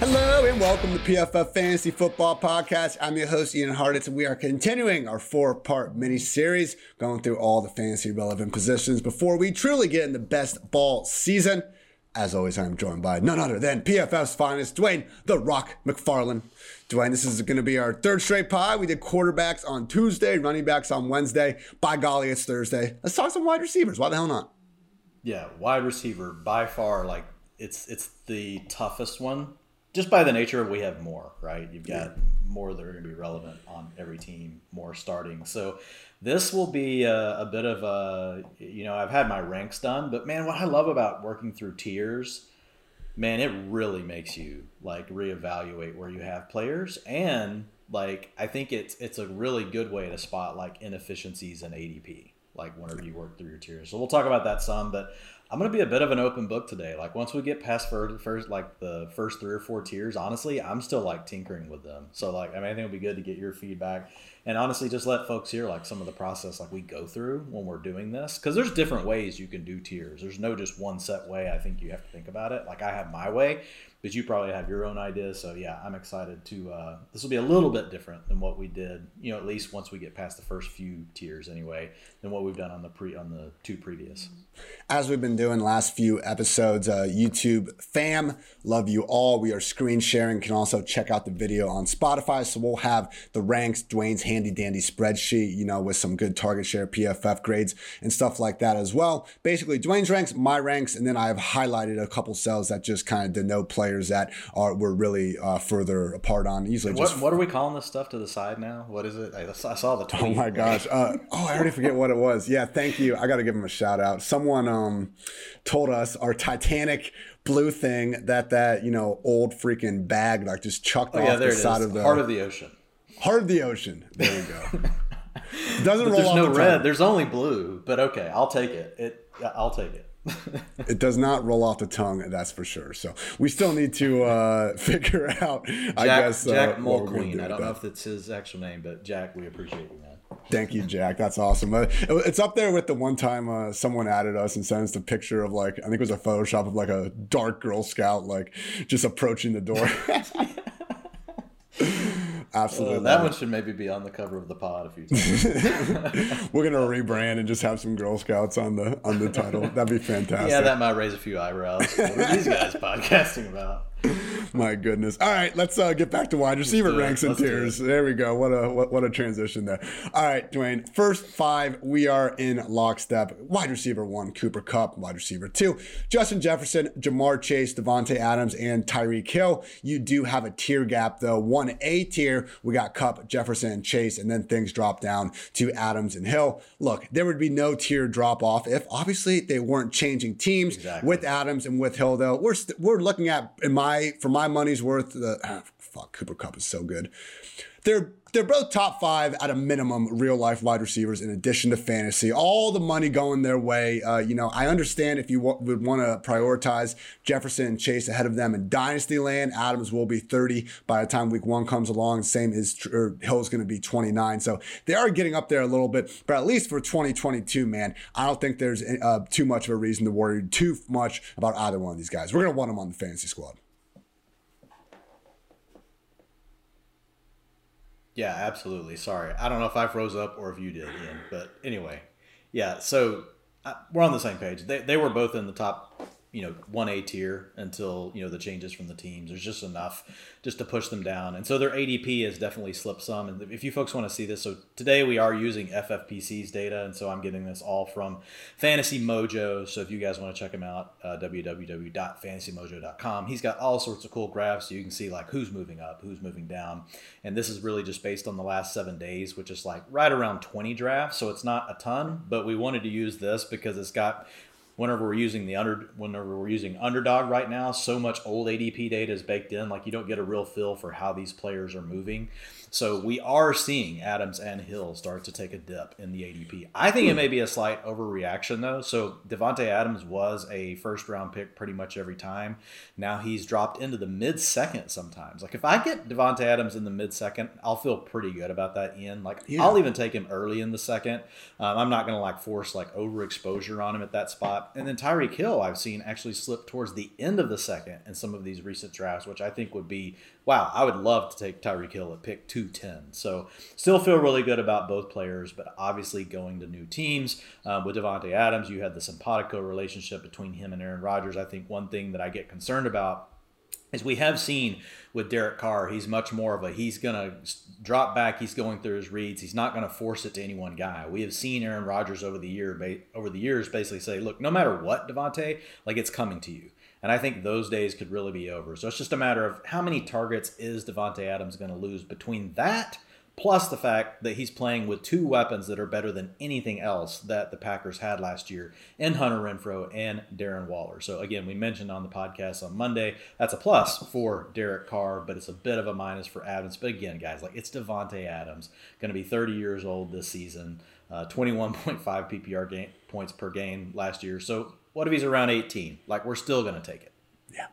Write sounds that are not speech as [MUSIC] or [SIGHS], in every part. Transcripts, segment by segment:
Hello and welcome to PFF Fantasy Football Podcast. I'm your host Ian Hartitz, and we are continuing our four-part mini-series, going through all the fantasy relevant positions before we truly get in the best ball season. As always, I'm joined by none other than PFF's finest, Dwain the Rock McFarland. Dwain, this is going to be our third straight pod. We did quarterbacks on Tuesday, running backs on Wednesday. By golly, it's Thursday. Let's talk some wide receivers. Why the hell not? Yeah, wide receiver by far, like it's it's the toughest one just by the nature of we have more, right? You've got yeah. more that are going to be relevant on every team, more starting. So this will be a, a, bit of a, you know, I've had my ranks done, but man, what I love about working through tiers, man, it really makes you like reevaluate where you have players and like I think it's it's a really good way to spot like inefficiencies in ADP like whenever you work through your tiers. So we'll talk about that some, but I'm gonna be a bit of an open book today. Like once we get past first, first like the first three or four tiers, honestly, I'm still like tinkering with them. So like, I mean, I think it'll be good to get your feedback and honestly, just let folks hear like some of the process like we go through when we're doing this because there's different ways you can do tiers. There's no just one set way. I think you have to think about it. Like I have my way, but you probably have your own ideas. So yeah, I'm excited to. Uh, this will be a little bit different than what we did. You know, at least once we get past the first few tiers, anyway, than what we've done on the pre on the two previous. As we've been doing last few episodes, uh, YouTube fam, love you all. We are screen sharing. Can also check out the video on Spotify. So we'll have the ranks, Dwain's handy dandy spreadsheet, you know, with some good target share PFF grades and stuff like that as well. Basically, Dwain's ranks, my ranks, and then I've highlighted a couple cells that just kind of denote players that are we're really uh, further apart on. easily. what, just what are we calling this stuff to the side now? What is it? I, I saw the tweet. Oh my gosh! Uh, oh, I already forget what it was. Yeah, thank you. I got to give him a shout out. Someone um told us our Titanic blue thing that that you know old freaking bag like just chucked oh, off yeah, the side of the heart of the ocean. Heart of the ocean. There we go. [LAUGHS] Doesn't roll There's no the red. There's only blue, but okay, I'll take it. It. I'll take it. [LAUGHS] it does not roll off the tongue, that's for sure. So we still need to uh, [LAUGHS] figure out. Jack, I guess Jack uh, Mulqueen. I don't know if it's his actual name, but Jack, we appreciate you, man. Thank you, Jack. That's awesome. Uh, it's up there with the one time uh, someone added us and sent us a picture of like I think it was a Photoshop of like a dark Girl Scout like just approaching the door. [LAUGHS] Absolutely. Uh, that one should maybe be on the cover of the pod if you. [LAUGHS] We're gonna rebrand and just have some Girl Scouts on the on the title. That'd be fantastic. Yeah, that might raise a few eyebrows. What are these guys podcasting about? My goodness. All right, let's uh, get back to wide receiver ranks and tiers. There we go. What a what, what a transition there. All right, Dwain. First five, we are in lockstep. Wide receiver one, Cooper Kupp. Wide receiver two, Justin Jefferson, Ja'Marr Chase, Davante Adams, and Tyreek Hill. You do have a tier gap though. One A tier, we got Kupp, Jefferson, and Chase, and then things drop down to Adams and Hill. Look, there would be no tier drop off if obviously they weren't changing teams exactly. with Adams and with Hill. Though we're we st- we're looking at in my for my money's worth, the ah, fuck Cooper Kupp is so good. They're they're both top five at a minimum real life wide receivers in addition to fantasy. All the money going their way. Uh, you know, I understand if you w- would want to prioritize Jefferson and Chase ahead of them in dynasty land. Adams will be 30 by the time week one comes along. Same is or Hill's going to be 29. So they are getting up there a little bit, but at least for 2022, man, I don't think there's uh, too much of a reason to worry too much about either one of these guys. We're going to want them on the fantasy squad. Yeah, absolutely. Sorry. I don't know if I froze up or if you did, Ian. But anyway, yeah, so uh, we're on the same page. They, they were both in the top you know one A tier until you know the changes from the teams. There's just enough just to push them down, and so their ADP has definitely slipped some. And if you folks want to see this, so today we are using FFPC's data, and so I'm getting this all from Fantasy Mojo. So if you guys want to check him out, uh, www.fantasymojo.com. He's got all sorts of cool graphs, so you can see like who's moving up, who's moving down, and this is really just based on the last seven days, which is like right around 20 drafts. So it's not a ton, but we wanted to use this because it's got whenever we're using the under whenever we're using underdog right now so much old adp data is baked in like you don't get a real feel for how these players are moving so we are seeing Adams and Hill start to take a dip in the ADP. I think it may be a slight overreaction though. So Davante Adams was a first round pick pretty much every time. Now he's dropped into the mid second sometimes. Like if I get Davante Adams in the mid second, I'll feel pretty good about that. In like yeah. I'll even take him early in the second. Um, I'm not gonna like force like overexposure on him at that spot spot. And then Tyreek Hill, I've seen actually slip towards the end of the second in some of these recent drafts, which I think would be wow. I would love to take Tyreek Hill at pick 210. So still feel really good about both players, but obviously going to new teams. Uh, with Davante Adams, you had the simpatico relationship between him and Aaron Rodgers. I think one thing that I get concerned about as we have seen with Derek Carr, he's much more of a he's going to drop back, he's going through his reads, he's not going to force it to any one guy. We have seen Aaron Rodgers over the year over the years basically say, "Look, no matter what, Davante, like it's coming to you." And I think those days could really be over. So it's just a matter of how many targets is Davante Adams going to lose between that plus the fact that he's playing with two weapons that are better than anything else that the Packers had last year in Hunter Renfrow and Darren Waller. So again, we mentioned on the podcast on Monday that's a plus for Derek Carr, but it's a bit of a minus for Adams. But again, guys, like it's Davante Adams, going to be 30 years old this season, uh, 21.5 PPR game, points per game last year. So what if he's around 18? Like we're still going to take it. Yeah.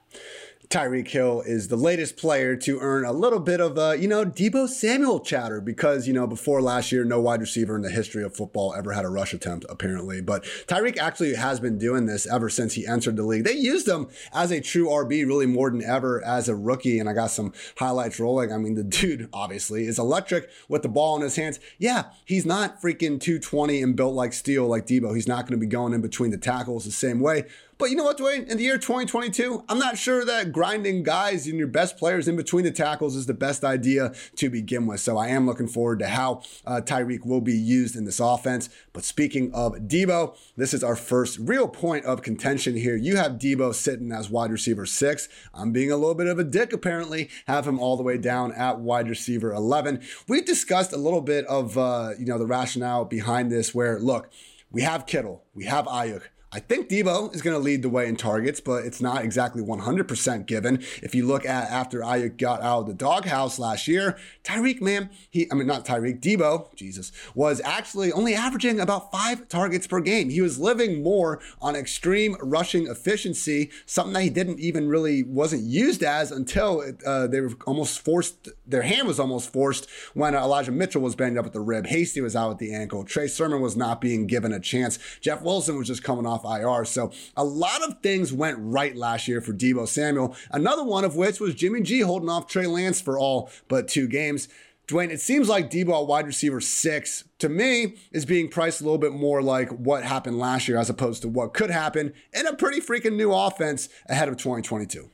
Tyreek Hill is the latest player to earn a little bit of, uh, you know, Deebo Samuel chatter because, you know, before last year, no wide receiver in the history of football ever had a rush attempt, apparently. But Tyreek actually has been doing this ever since he entered the league. They used him as a true RB really more than ever as a rookie. And I got some highlights rolling. I mean, the dude obviously is electric with the ball in his hands. Yeah, he's not freaking 220 and built like steel like Deebo. He's not going to be going in between the tackles the same way. But you know what, Dwain? In the year 2022, I'm not sure that grinding guys and your best players in between the tackles is the best idea to begin with. So I am looking forward to how uh, Tyreek will be used in this offense. But speaking of Deebo, this is our first real point of contention here. You have Deebo sitting as wide receiver six. I'm being a little bit of a dick, apparently, have him all the way down at wide receiver 11. We discussed a little bit of, uh, you know, the rationale behind this where, look, we have Kittle, we have Aiyuk. I think Deebo is going to lead the way in targets, but it's not exactly 100% given. If you look at after Aiyuk got out of the doghouse last year, Tyreek, man, he, I mean, not Tyreek, Deebo, Jesus, was actually only averaging about five targets per game. He was living more on extreme rushing efficiency, something that he didn't even really wasn't used as until uh, they were almost forced, their hand was almost forced when Elijah Mitchell was banged up at the rib. Hasty was out at the ankle. Trey Sermon was not being given a chance. Jeff Wilson was just coming off off IR. So a lot of things went right last year for Deebo Samuel. Another one of which was Jimmy G holding off Trey Lance for all but two games. Dwain, it seems like Deebo wide receiver six to me is being priced a little bit more like what happened last year as opposed to what could happen in a pretty freaking new offense ahead of 2022.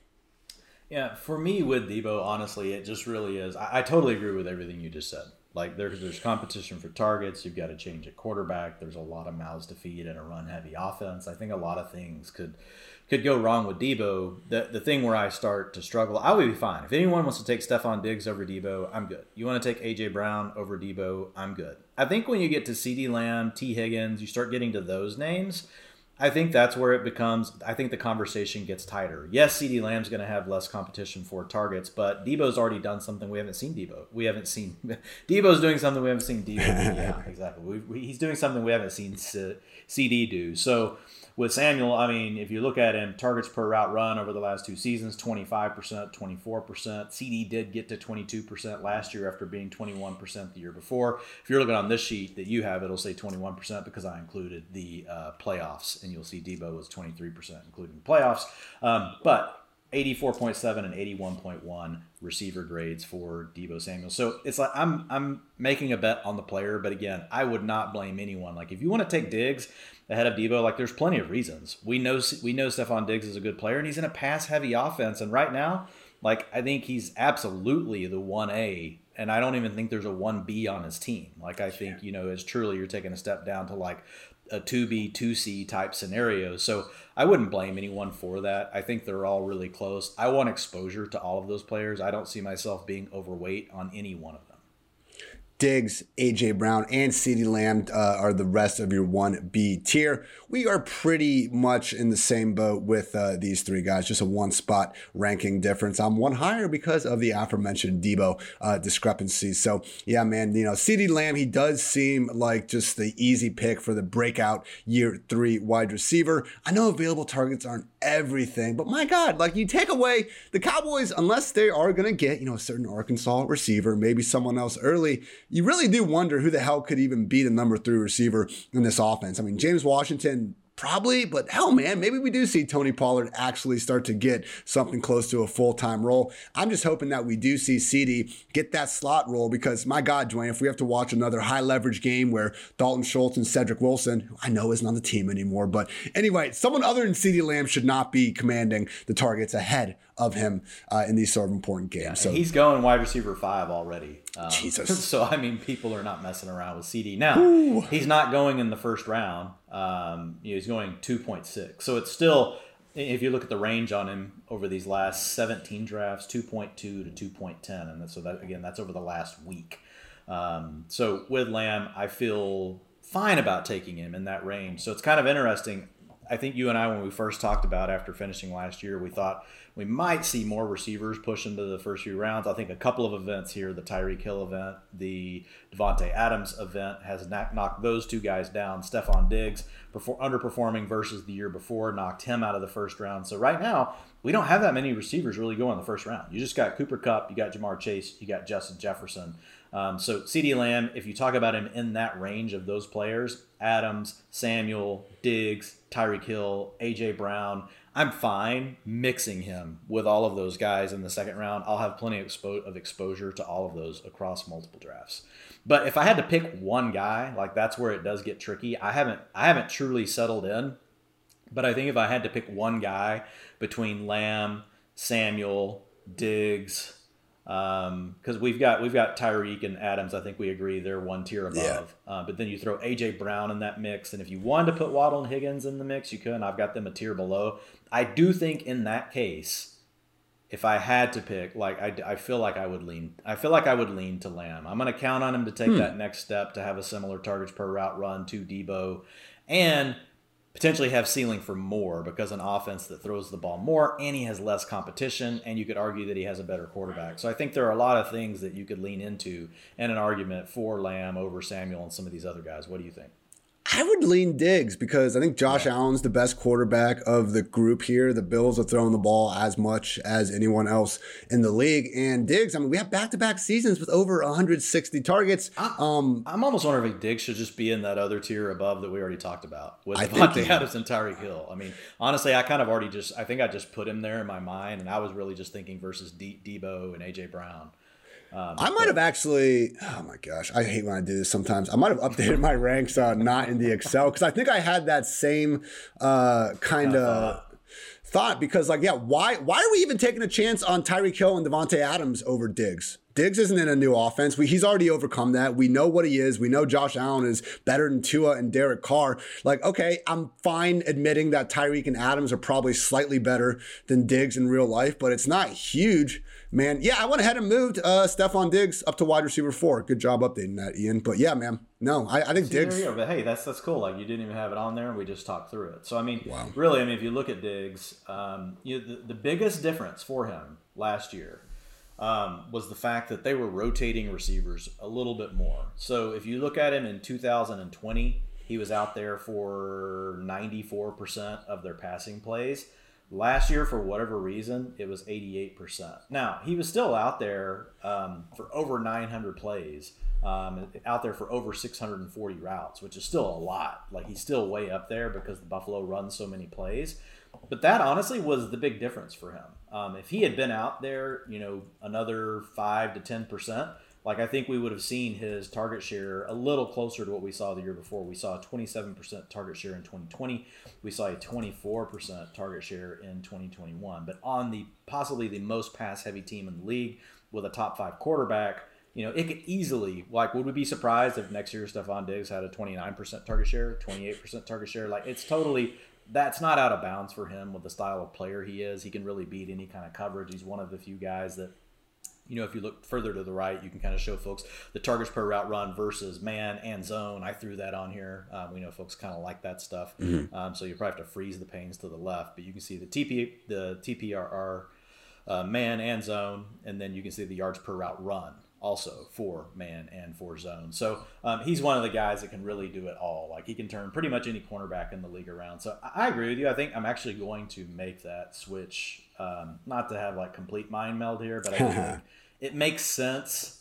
Yeah, for me with Deebo, honestly, it just really is. I, I totally agree with everything you just said. Like there's there's competition for targets. You've got to change at quarterback. There's a lot of mouths to feed in a run heavy offense. I think a lot of things could could go wrong with Deebo. The the thing where I start to struggle, I would be fine. If anyone wants to take Stefon Diggs over Deebo, I'm good. You want to take AJ Brown over Deebo, I'm good. I think when you get to CeeDee Lamb, Tee Higgins, you start getting to those names I think that's where it becomes. I think the conversation gets tighter. Yes, CeeDee Lamb's going to have less competition for targets, but Deebo's already done something we haven't seen. Deebo, we haven't seen. [LAUGHS] Deebo's doing something we haven't seen. Deebo, [LAUGHS] yeah, exactly. We, we, he's doing something we haven't seen CeeDee do. So with Samuel, I mean, if you look at him, targets per route run over the last two seasons, 25%, 24%. CD did get to 22% last year after being 21% the year before. If you're looking on this sheet that you have, it'll say 21% because I included the uh, playoffs, and you'll see Deebo was 23%, including playoffs. Um, but 84.7 and 81.1 receiver grades for Deebo Samuel. So it's like I'm I'm making a bet on the player, but again, I would not blame anyone. Like if you want to take Diggs ahead of Deebo, like there's plenty of reasons. We know we know Stefon Diggs is a good player and he's in a pass heavy offense and right now, like I think he's absolutely the 1A and I don't even think there's a 1B on his team. Like I think, you know, as truly you're taking a step down to like a 2B, 2C type scenario. So I wouldn't blame anyone for that. I think they're all really close. I want exposure to all of those players. I don't see myself being overweight on any one of them. Diggs, AJ Brown, and CeeDee Lamb uh, are the rest of your 1B tier. We are pretty much in the same boat with uh, these three guys, just a one spot ranking difference. I'm one higher because of the aforementioned Deebo uh, discrepancy. So, yeah, man, you know, CeeDee Lamb, he does seem like just the easy pick for the breakout year three wide receiver. I know available targets aren't everything, but my God, like you take away the Cowboys, unless they are going to get, you know, a certain Arkansas receiver, maybe someone else early you really do wonder who the hell could even be the number three receiver in this offense. I mean, James Washington Probably, but hell, man, maybe we do see Tony Pollard actually start to get something close to a full time role. I'm just hoping that we do see CeeDee get that slot role because, my God, Dwain, if we have to watch another high leverage game where Dalton Schultz and Cedric Wilson, who I know isn't on the team anymore, but anyway, someone other than CeeDee Lamb should not be commanding the targets ahead of him uh, in these sort of important games. Yeah, so he's going wide receiver five already. Um, Jesus. [LAUGHS] So I mean, people are not messing around with CeeDee now. Ooh. He's not going in the first round. Um, he's going two point six. So it's still, if you look at the range on him over these last seventeen drafts, two point two to two point ten, and so that again, that's over the last week. Um, so with Lamb, I feel fine about taking him in that range. So it's kind of interesting. I think you and I, when we first talked about after finishing last year, we thought we might see more receivers push into the first few rounds. I think a couple of events here, the Tyreek Hill event, the Davante Adams event, has knocked those two guys down. Stefon Diggs, underperforming versus the year before, knocked him out of the first round. So right now, we don't have that many receivers really going in the first round. You just got Cooper Kupp, you got Ja'Marr Chase, you got Justin Jefferson. Um, so CeeDee Lamb, if you talk about him in that range of those players, Adams, Samuel, Diggs, Tyreek Hill, AJ Brown, I'm fine mixing him with all of those guys in the second round. I'll have plenty of, expo- of exposure to all of those across multiple drafts. But if I had to pick one guy, like that's where it does get tricky. I haven't I haven't truly settled in, but I think if I had to pick one guy between Lamb, Samuel, Diggs, because um, we've got we've got Tyreek and Adams. I think we agree they're one tier above. Yeah. Uh, but then you throw AJ Brown in that mix, and if you wanted to put Waddle and Higgins in the mix, you could. And I've got them a tier below. I do think in that case, if I had to pick, like I, I feel like I would lean. I feel like I would lean to Lamb. I'm going to count on him to take hmm. that next step to have a similar targets per route run to Deebo, and potentially have ceiling for more because an offense that throws the ball more and he has less competition and you could argue that he has a better quarterback. So I think there are a lot of things that you could lean into and an argument for Lamb over Samuel and some of these other guys. What do you think? I would lean Diggs because I think Josh yeah. Allen's the best quarterback of the group here. The Bills are throwing the ball as much as anyone else in the league. And Diggs, I mean, we have back to back seasons with over 160 targets. I'm, um, I'm almost wondering if Diggs should just be in that other tier above that we already talked about with Davante Adams and Tyreek Hill. I mean, honestly, I kind of already just, I think I just put him there in my mind. And I was really just thinking versus De- Deebo and A.J. Brown. Um, I might have actually. Oh my gosh, I hate when I do this. Sometimes I might have updated my [LAUGHS] ranks uh, not in the Excel because I think I had that same uh, kind of thought because like yeah why why are we even taking a chance on Tyreek Hill and Davante Adams over Diggs? Diggs isn't in a new offense. We, he's already overcome that. We know what he is. We know Josh Allen is better than Tua and Derek Carr. Like, okay, I'm fine admitting that Tyreek and Adams are probably slightly better than Diggs in real life, but it's not huge man, yeah, I went ahead and moved uh, Stefon Diggs up to wide receiver four. Good job updating that, Ian. But yeah, man, no, I, I think See, Diggs. But hey, that's that's cool. Like you didn't even have it on there, and we just talked through it. So I mean, wow. really, I mean, if you look at Diggs, um, you know, the, the biggest difference for him last year um, was the fact that they were rotating receivers a little bit more. So if you look at him in 2020, he was out there for 94% of their passing plays. Last year, for whatever reason, it was 88%. Now, he was still out there um, for over 900 plays, um, out there for over 640 routes, which is still a lot. Like, he's still way up there because the Buffalo runs so many plays. But that honestly was the big difference for him. Um, if he had been out there, you know, another 5 to 10%, like I think we would have seen his target share a little closer to what we saw the year before. We saw a 27% target share in 2020. We saw a 24% target share in 2021. But on the possibly the most pass heavy team in the league with a top five quarterback, you know, it could easily like would we be surprised if next year Stefon Diggs had a 29% target share, 28% target share? Like it's totally that's not out of bounds for him with the style of player he is. He can really beat any kind of coverage. He's one of the few guys that you know, if you look further to the right, you can kind of show folks the targets per route run versus man and zone. I threw that on here. Um, we know folks kind of like that stuff, mm-hmm. um, so you probably have to freeze the panes to the left. But you can see the TP, the TPRR, uh, man and zone, and then you can see the yards per route run also for man and for zone. So um, he's one of the guys that can really do it all. Like he can turn pretty much any cornerback in the league around. So I agree with you. I think I'm actually going to make that switch. Um, not to have like complete mind meld here, but I [LAUGHS] think it makes sense.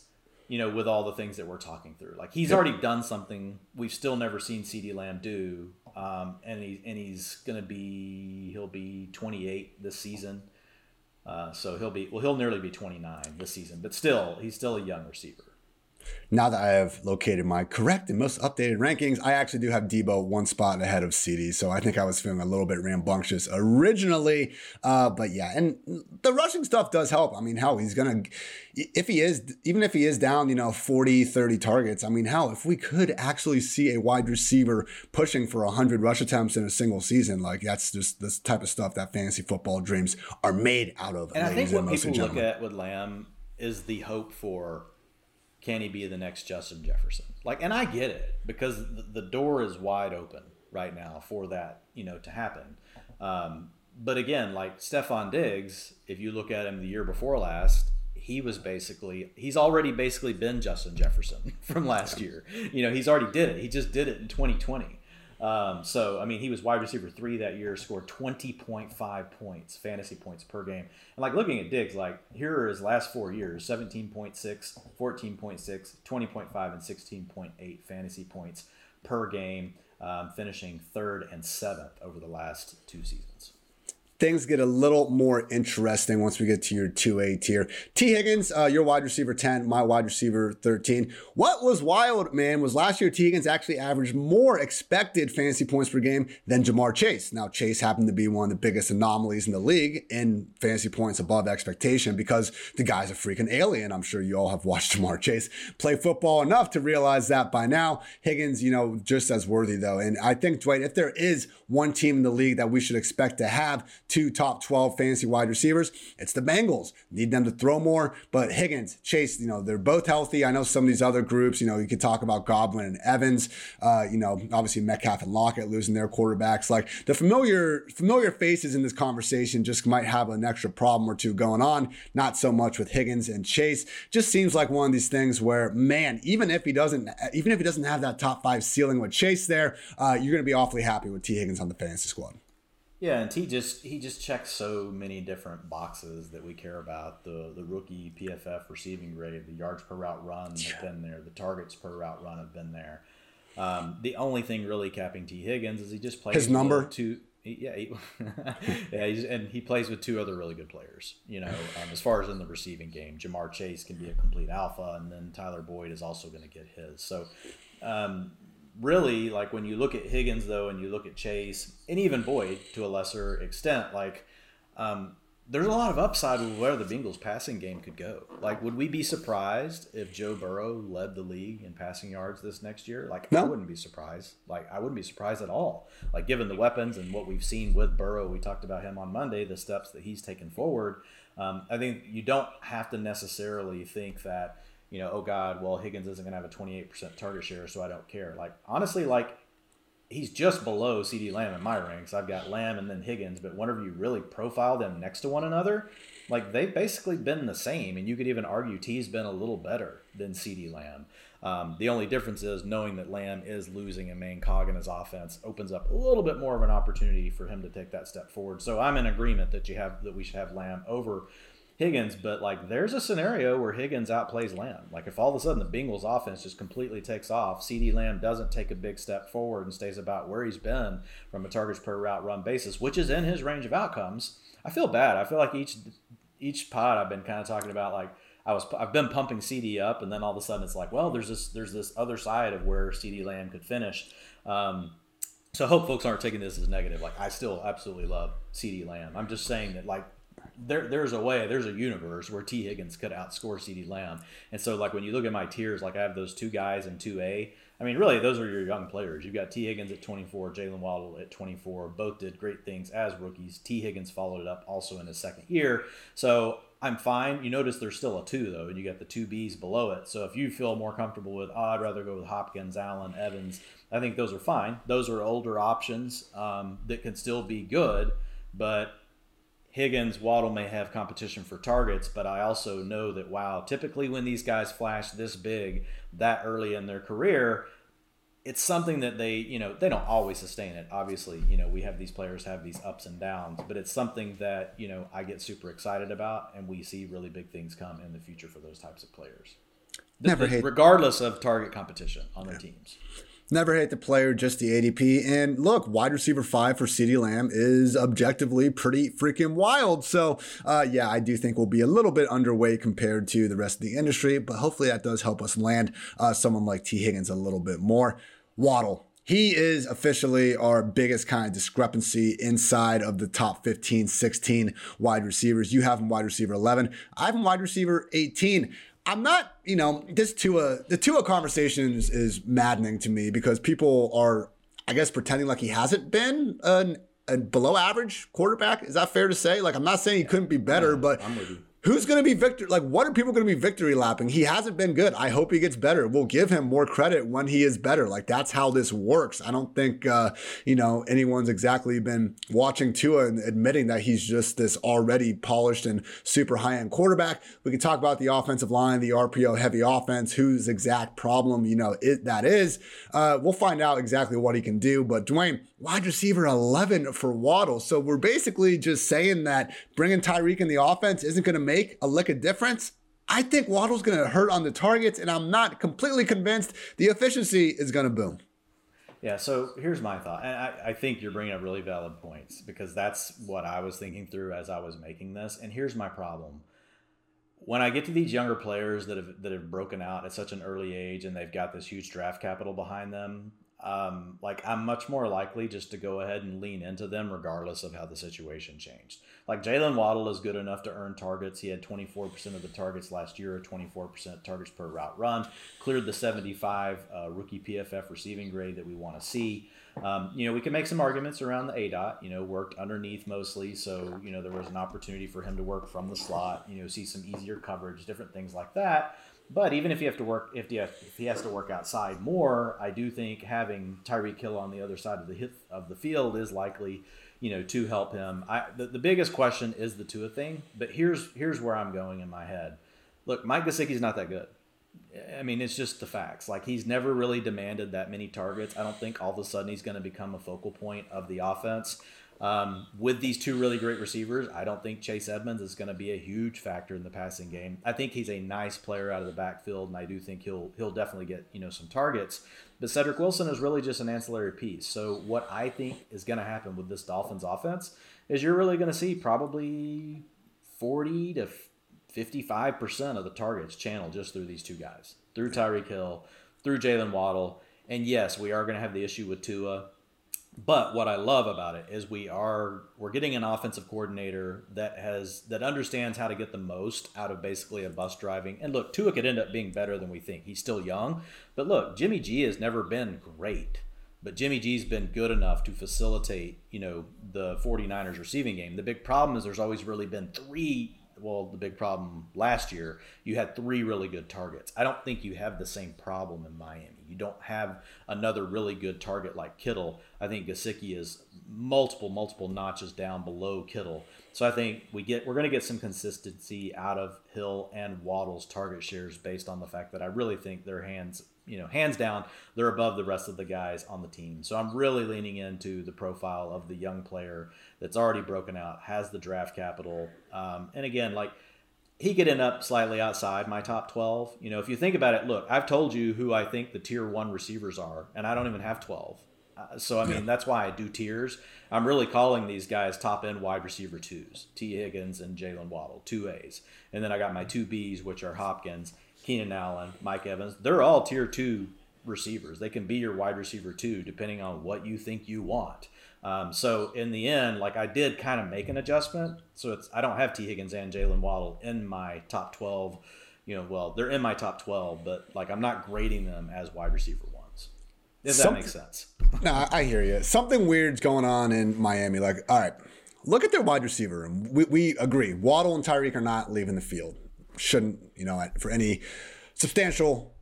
You know, with all the things that we're talking through, like he's already done something we've still never seen CeeDee Lamb do um, and he and he's going to be he'll be 28 this season. Uh, so he'll be well, he'll nearly be 29 this season, but still, he's still a young receiver now that I have located my correct and most updated rankings, I actually do have Deebo one spot ahead of CeeDee. So I think I was feeling a little bit rambunctious originally. Uh, but yeah, and the rushing stuff does help. I mean, hell, he's going to, if he is, even if he is down, you know, 40, 30 targets, I mean, hell, if we could actually see a wide receiver pushing for 100 rush attempts in a single season, like that's just this type of stuff that fantasy football dreams are made out of. And I think what people look at with Lamb is the hope for can he be the next Justin Jefferson? Like, and I get it because the door is wide open right now for that, you know, to happen. Um, but again, like Stefon Diggs, if you look at him the year before last, he was basically he's already basically been Justin Jefferson [LAUGHS] from last year. You know, he's already did it. He just did it in 2020. Um, so I mean, he was wide receiver three that year, scored twenty point five points, fantasy points per game. And like looking at Diggs, like here are his last four years: 17.6, 14.6, 20.5, and sixteen point eight fantasy points per game, um, finishing third and seventh over the last two seasons things get a little more interesting once we get to your 2A tier. Tee Higgins, uh, your wide receiver 10, my wide receiver 13. What was wild, man, was last year Tee Higgins actually averaged more expected fantasy points per game than Ja'Marr Chase. Now, Chase happened to be one of the biggest anomalies in the league in fantasy points above expectation because the guy's a freaking alien. I'm sure you all have watched Ja'Marr Chase play football enough to realize that by now. Higgins, you know, just as worthy though. And I think, Dwain, if there is one team in the league that we should expect to have two top 12 fantasy wide receivers, it's the Bengals. Need them to throw more, but Higgins, Chase, you know, they're both healthy. I know some of these other groups, you know, you could talk about Godwin and Evans, uh, you know, obviously Metcalf and Lockett losing their quarterbacks. Like the familiar familiar faces in this conversation just might have an extra problem or two going on. Not so much with Higgins and Chase. Just seems like one of these things where, man, even if he doesn't, even if he doesn't have that top five ceiling with Chase there, uh, you're going to be awfully happy with Tee Higgins on the fantasy squad. Yeah, and he just he just checks so many different boxes that we care about. The the rookie PFF receiving grade, the yards per route run have been there, the targets per route run have been there. Um, the only thing really capping Tee Higgins is he just plays his number two. Yeah, he, [LAUGHS] yeah, and he plays with two other really good players. You know, um, as far as in the receiving game, Ja'Marr Chase can be a complete alpha, and then Tyler Boyd is also going to get his. So, um, really, like when you look at Higgins though, and you look at Chase, and even Boyd to a lesser extent, like um, there's a lot of upside with where the Bengals passing game could go. Like, would we be surprised if Joe Burrow led the league in passing yards this next year? Like, no. I wouldn't be surprised. Like, I wouldn't be surprised at all. Like, given the weapons and what we've seen with Burrow, we talked about him on Monday, the steps that he's taken forward. Um, I think you don't have to necessarily think that you know, oh God, well Higgins isn't going to have a 28% target share, so I don't care. Like honestly, like he's just below CeeDee Lamb in my ranks. I've got Lamb and then Higgins, but whenever you really profile them next to one another, like they've basically been the same, and you could even argue Tee's been a little better than CeeDee Lamb. Um, the only difference is knowing that Lamb is losing a main cog in his offense opens up a little bit more of an opportunity for him to take that step forward. So I'm in agreement that you have that we should have Lamb over Higgins, but like there's a scenario where Higgins outplays Lamb. Like if all of a sudden the Bengals offense just completely takes off, CeeDee Lamb doesn't take a big step forward and stays about where he's been from a targets per route run basis, which is in his range of outcomes. I feel bad. I feel like each each pod I've been kind of talking about like I was I've been pumping CeeDee up, and then all of a sudden it's like, well, there's this there's this other side of where CeeDee Lamb could finish. Um, so I hope folks aren't taking this as negative. Like I still absolutely love CeeDee Lamb. I'm just saying that like there, there's a way, there's a universe where Tee Higgins could outscore CeeDee Lamb. And so, like, when you look at my tiers, like, I have those two guys in 2A. I mean, really, those are your young players. You've got Tee Higgins at 24, Jaylen Waddle at 24. Both did great things as rookies. Tee Higgins followed it up also in his second year. So I'm fine. You notice there's still a two, though, and you got the two Bs below it. So if you feel more comfortable with, oh, I'd rather go with Hopkins, Allen, Evans, I think those are fine. Those are older options um, that can still be good. But Higgins, Waddle may have competition for targets, but I also know that wow, typically when these guys flash this big that early in their career, it's something that they, you know, they don't always sustain it. Obviously, you know, we have these players have these ups and downs, but it's something that, you know, I get super excited about and we see really big things come in the future for those types of players. Never hate regardless of target competition on their teams Never hate the player, just the ADP. And look, wide receiver five for CeeDee Lamb is objectively pretty freaking wild. So, uh, yeah, I do think we'll be a little bit underweight compared to the rest of the industry, but hopefully that does help us land uh, someone like Tee Higgins a little bit more. Waddle. He is officially our biggest kind of discrepancy inside of the top 15, 16 wide receivers. You have him wide receiver 11. I have him wide receiver 18. I'm not, you know, this Tua, the Tua conversation is, is maddening to me because people are, I guess, pretending like he hasn't been an, a below average quarterback. Is that fair to say? Like, I'm not saying he couldn't be better, but who's going to be victor? Like, what are people going to be victory lapping? He hasn't been good. I hope he gets better. We'll give him more credit when he is better. Like, that's how this works. I don't think, uh, you know, anyone's exactly been watching Tua and admitting that he's just this already polished and super high end quarterback. We can talk about the offensive line, the RPO heavy offense, whose exact problem, you know, it, that is. Uh, we'll find out exactly what he can do. But Dwain, wide receiver 11 for Waddle. So we're basically just saying that bringing Tyreek in the offense isn't going to make a lick of difference. I think Waddle's going to hurt on the targets, and I'm not completely convinced the efficiency is going to boom. Yeah, so here's my thought. And I, I think you're bringing up really valid points because that's what I was thinking through as I was making this. And here's my problem. When I get to these younger players that have that have broken out at such an early age and they've got this huge draft capital behind them, um, like I'm much more likely just to go ahead and lean into them regardless of how the situation changed. Like Jaylen Waddle is good enough to earn targets. He had 24% of the targets last year, 24% targets per route run, cleared the 75 uh, rookie PFF receiving grade that we want to see. Um, you know, we can make some arguments around the ADOT, you know, worked underneath mostly. So, you know, there was an opportunity for him to work from the slot, you know, see some easier coverage, different things like that. But even if have to work, if, if he has to work outside more, I do think having Tyreek Hill on the other side of the hit, of the field is likely, you know, to help him. I, the, the biggest question is the Tua thing, but here's here's where I'm going in my head. Look, Mike Gesicki's not that good. I mean, it's just the facts. Like he's never really demanded that many targets. I don't think all of a sudden he's going to become a focal point of the offense. Um, with these two really great receivers, I don't think Chase Edmonds is going to be a huge factor in the passing game. I think he's a nice player out of the backfield, and I do think he'll he'll definitely get you know some targets. But Cedric Wilson is really just an ancillary piece. So what I think is going to happen with this Dolphins offense is you're really going to see probably forty to fifty-five percent of the targets channeled just through these two guys, through Tyreek Hill, through Jaylen Waddle. And yes, we are going to have the issue with Tua but what I love about it is we are we're getting an offensive coordinator that has that understands how to get the most out of basically a bus driving. And look, Tua could end up being better than we think. He's still young, but look, Jimmy G has never been great, but Jimmy G's been good enough to facilitate, you know, the 49ers receiving game. The big problem is there's always really been three well, the big problem last year, you had three really good targets. I don't think you have the same problem in Miami. You don't have another really good target like Kittle. I think Gesicki is multiple, multiple notches down below Kittle. So I think we get we're going to get some consistency out of Hill and Waddle's target shares based on the fact that I really think their hands, you know, hands down, they're above the rest of the guys on the team. So I'm really leaning into the profile of the young player that's already broken out, has the draft capital, um, and again, like he could end up slightly outside my top 12. You know, if you think about it, look, I've told you who I think the tier one receivers are, and I don't even have 12. Uh, so, I mean, yeah. that's why I do tiers. I'm really calling these guys top end wide receiver twos Tee Higgins and Jaylen Waddle, two A's. And then I got my two B's, which are Hopkins, Keenan Allen, Mike Evans. They're all tier two receivers. They can be your wide receiver two, depending on what you think you want. Um, so in the end, like I did kind of make an adjustment. So it's I don't have Tee Higgins and Jaylen Waddle in my top twelve. You know, well they're in my top twelve, but like I'm not grading them as wide receiver ones. If Something, that makes sense. [LAUGHS] no, I hear you. Something weird's going on in Miami. Like, all right, look at their wide receiver room. We, we agree. Waddle and Tyreek are not leaving the field. Shouldn't you know for any substantial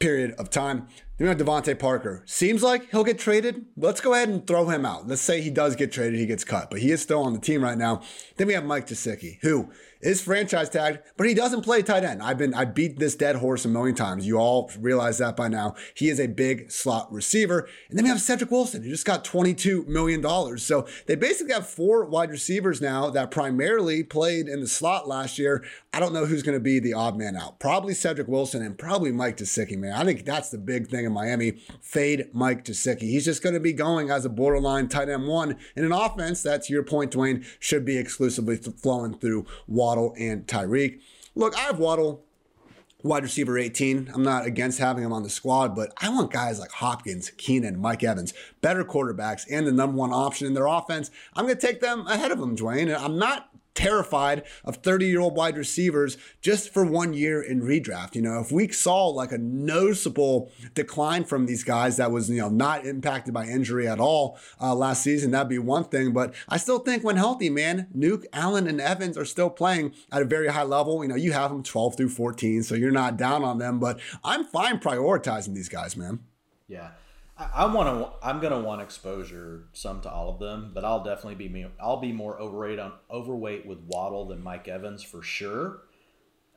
period of time. Then we have DeVante Parker. Seems like he'll get traded. Let's go ahead and throw him out. Let's say he does get traded, he gets cut, but he is still on the team right now. Then we have Mike Gesicki, who is franchise tagged, but he doesn't play tight end. I've been I beat this dead horse a million times. You all realize that by now. He is a big slot receiver. And then we have Cedric Wilson, who just got $22 million. So they basically have four wide receivers now that primarily played in the slot last year. I don't know who's going to be the odd man out. Probably Cedric Wilson and probably Mike Gesicki, man. I think that's the big thing in Miami. Fade Mike Gesicki. He's just going to be going as a borderline tight end one in an offense that, to your point, Dwain, should be exclusively flowing through Waddle and Tyreek. Look, I have Waddle wide receiver 18. I'm not against having him on the squad, but I want guys like Hopkins, Keenan, Mike Evans, better quarterbacks, and the number one option in their offense. I'm going to take them ahead of them, Dwain. And I'm not terrified of 30 year old wide receivers just for one year in redraft. You know, if we saw like a noticeable decline from these guys that was, you know, not impacted by injury at all uh, last season, that'd be one thing. But I still think when healthy, man, Nuke, Allen, and Evans are still playing at a very high level. You know, you have them 12 through 14, so you're not down on them, but I'm fine prioritizing these guys, man. Yeah. I, want to. I'm gonna want exposure some to all of them, but I'll definitely be. I'll be more overweight on overweight with Waddle than Mike Evans for sure.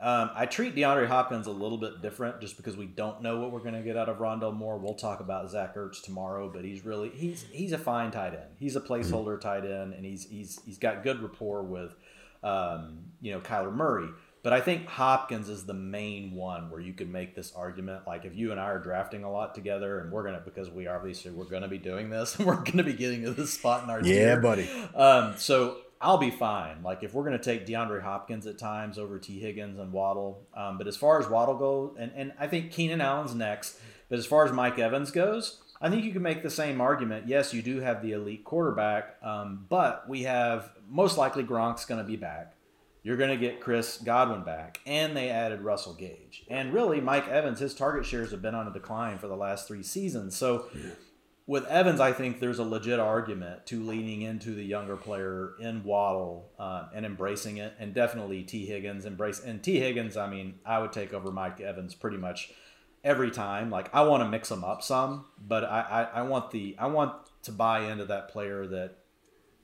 Um, I treat DeAndre Hopkins a little bit different just because we don't know what we're going to get out of Rondale Moore. We'll talk about Zach Ertz tomorrow, but he's really he's he's a fine tight end. He's a placeholder tight end, and he's he's he's got good rapport with um, you know Kyler Murray. But I think Hopkins is the main one where you can make this argument. Like if you and I are drafting a lot together, and we're gonna because we obviously we're gonna be doing this, and [LAUGHS] we're gonna be getting to this spot in our draft. yeah, buddy. Um, so I'll be fine. Like if we're gonna take DeAndre Hopkins at times over Tee Higgins and Waddle, um, but as far as Waddle goes, and and I think Keenan Allen's next. But as far as Mike Evans goes, I think you can make the same argument. Yes, you do have the elite quarterback, um, but we have most likely Gronk's going to be back. You're going to get Chris Godwin back, and they added Russell Gage. And really, Mike Evans, his target shares have been on a decline for the last three seasons. So, with Evans, I think there's a legit argument to leaning into the younger player in Waddle uh, and embracing it, and definitely Tee Higgins embrace. And Tee Higgins, I mean, I would take over Mike Evans pretty much every time. Like I want to mix them up some, but I, I, I want the I want to buy into that player that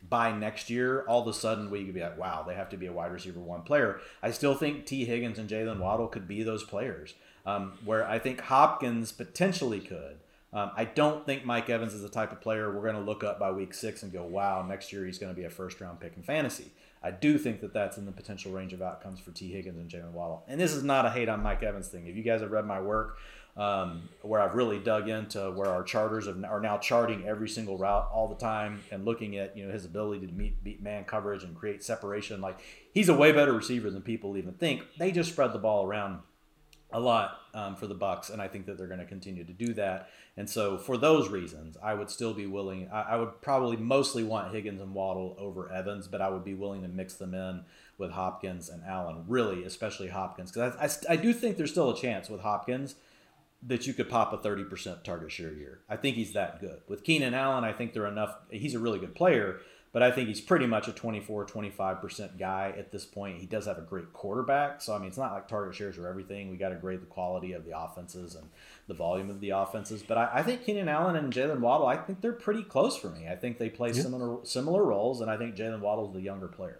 by next year, all of a sudden we could be like, wow, they have to be a wide receiver one player. I still think Tee Higgins and Jaylen Waddle could be those players, um, where I think Hopkins potentially could. Um, I don't think Mike Evans is the type of player we're going to look up by week six and go, wow, next year he's going to be a first round pick in fantasy. I do think that that's in the potential range of outcomes for Tee Higgins and Jaylen Waddle. And this is not a hate on Mike Evans thing. If you guys have read my work, um, where I've really dug into where our charters are now charting every single route all the time and looking at you know his ability to meet beat man coverage and create separation. Like he's a way better receiver than people even think. They just spread the ball around a lot um, for the Bucs, and I think that they're going to continue to do that. And so, for those reasons, I would still be willing. I, I, would probably mostly want Higgins and Waddle over Evans, but I would be willing to mix them in with Hopkins and Allen. Really, especially Hopkins, because I, I, I, do think there's still a chance with Hopkins that you could pop a 30% target share year. I think he's that good. With Keenan Allen, I think they're enough. He's a really good player, but I think he's pretty much a 24, 25% guy at this point. He does have a great quarterback. So, I mean, it's not like target shares are everything. We got to grade the quality of the offenses and the volume of the offenses. But I, I think Keenan Allen and Jaylen Waddle, I think they're pretty close for me. I think they play yeah. similar similar roles, and I think Jaylen Waddle's the younger player.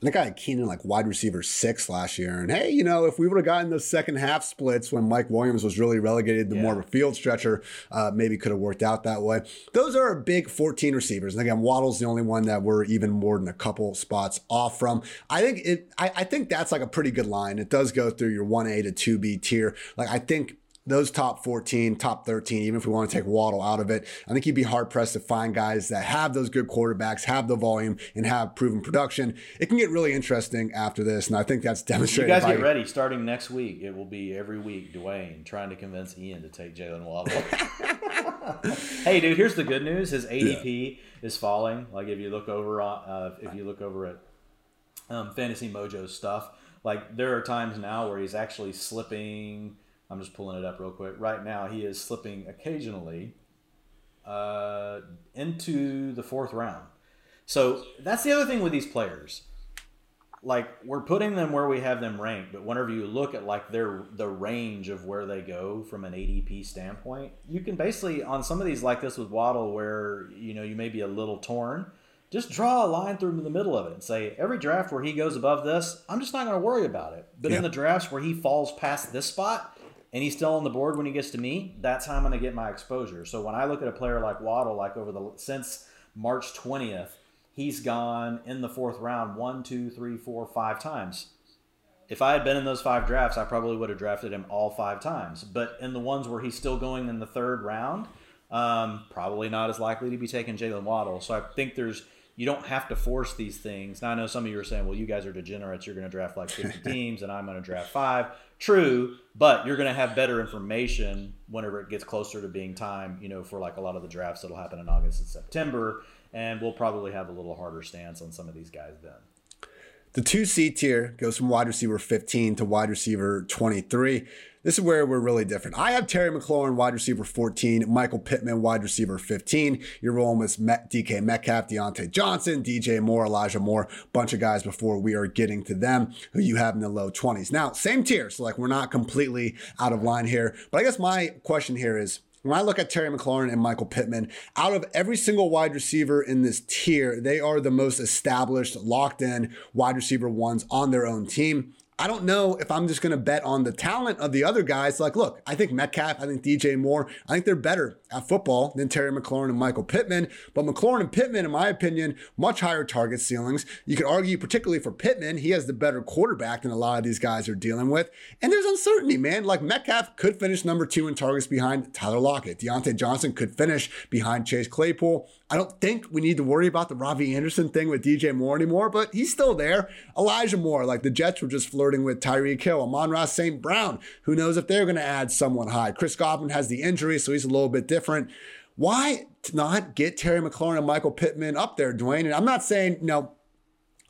I think I had Keenan like wide receiver six last year. And hey, you know, if we would have gotten those second half splits when Mike Williams was really relegated to yeah. more of a field stretcher, uh, maybe could have worked out that way. Those are our big 14 receivers. And again, Waddle's the only one that we're even more than a couple spots off from. I think it I, I think that's like a pretty good line. It does go through your 1A to 2B tier. Like I think those top 14, top 13, even if we want to take Waddle out of it, I think you'd be hard pressed to find guys that have those good quarterbacks, have the volume, and have proven production. It can get really interesting after this, and I think that's demonstrated. You guys get ready. Starting next week, it will be every week Dwain trying to convince Ian to take Jaylen Waddle. [LAUGHS] hey, dude, here's the good news: his ADP yeah. is falling. Like if you look over uh, if you look over at um, Fantasy Mojo stuff, like there are times now where he's actually slipping I'm just pulling it up real quick. Right now, he is slipping occasionally uh, into the fourth round. So that's the other thing with these players. Like we're putting them where we have them ranked, but whenever you look at like their the range of where they go from an ADP standpoint, you can basically on some of these like this with Waddle, where you know you may be a little torn just draw a line through the middle of it and say every draft where he goes above this, I'm just not going to worry about it. But yeah. in the drafts where he falls past this spot and he's still on the board when he gets to me, that's how I'm going to get my exposure. So when I look at a player like Waddle, like over the since March 20th, he's gone in the fourth round one, two, three, four, five times. If I had been in those five drafts, I probably would have drafted him all five times. But in the ones where he's still going in the third round, um, probably not as likely to be taking Jaylen Waddle. So I think there's you don't have to force these things. Now I know some of you are saying, well, you guys are degenerates. You're going to draft like 50 [LAUGHS] teams, and I'm going to draft five. True, but you're going to have better information whenever it gets closer to being time. You know, for like a lot of the drafts that'll happen in August and September, and we'll probably have a little harder stance on some of these guys then. The two C tier goes from wide receiver 15 to wide receiver 23. This is where we're really different. I have Terry McLaurin, wide receiver 14, Michael Pittman, wide receiver 15. You're rolling with DK Metcalf, Diontae Johnson, DJ Moore, Elijah Moore, bunch of guys before we are getting to them who you have in the low 20s. Now, same tier, so like we're not completely out of line here. But I guess my question here is when I look at Terry McLaurin and Michael Pittman, out of every single wide receiver in this tier, they are the most established, locked in wide receiver ones on their own team. I don't know if I'm just going to bet on the talent of the other guys. Like, look, I think Metcalf, I think DJ Moore, I think they're better at football than Terry McLaurin and Michael Pittman. But McLaurin and Pittman, in my opinion, much higher target ceilings. You could argue, particularly for Pittman, he has the better quarterback than a lot of these guys are dealing with. And there's uncertainty, man. Like Metcalf could finish number two in targets behind Tyler Lockett. Diontae Johnson could finish behind Chase Claypool. I don't think we need to worry about the Robbie Anderson thing with DJ Moore anymore, but he's still there. Elijah Moore, like the Jets were just flirting with Tyreek Hill. Amon-Ra St. Brown, who knows if they're going to add someone high. Chris Godwin has the injury, so he's a little bit different. Why not get Terry McLaurin and Michael Pittman up there, Dwain? And I'm not saying, you know,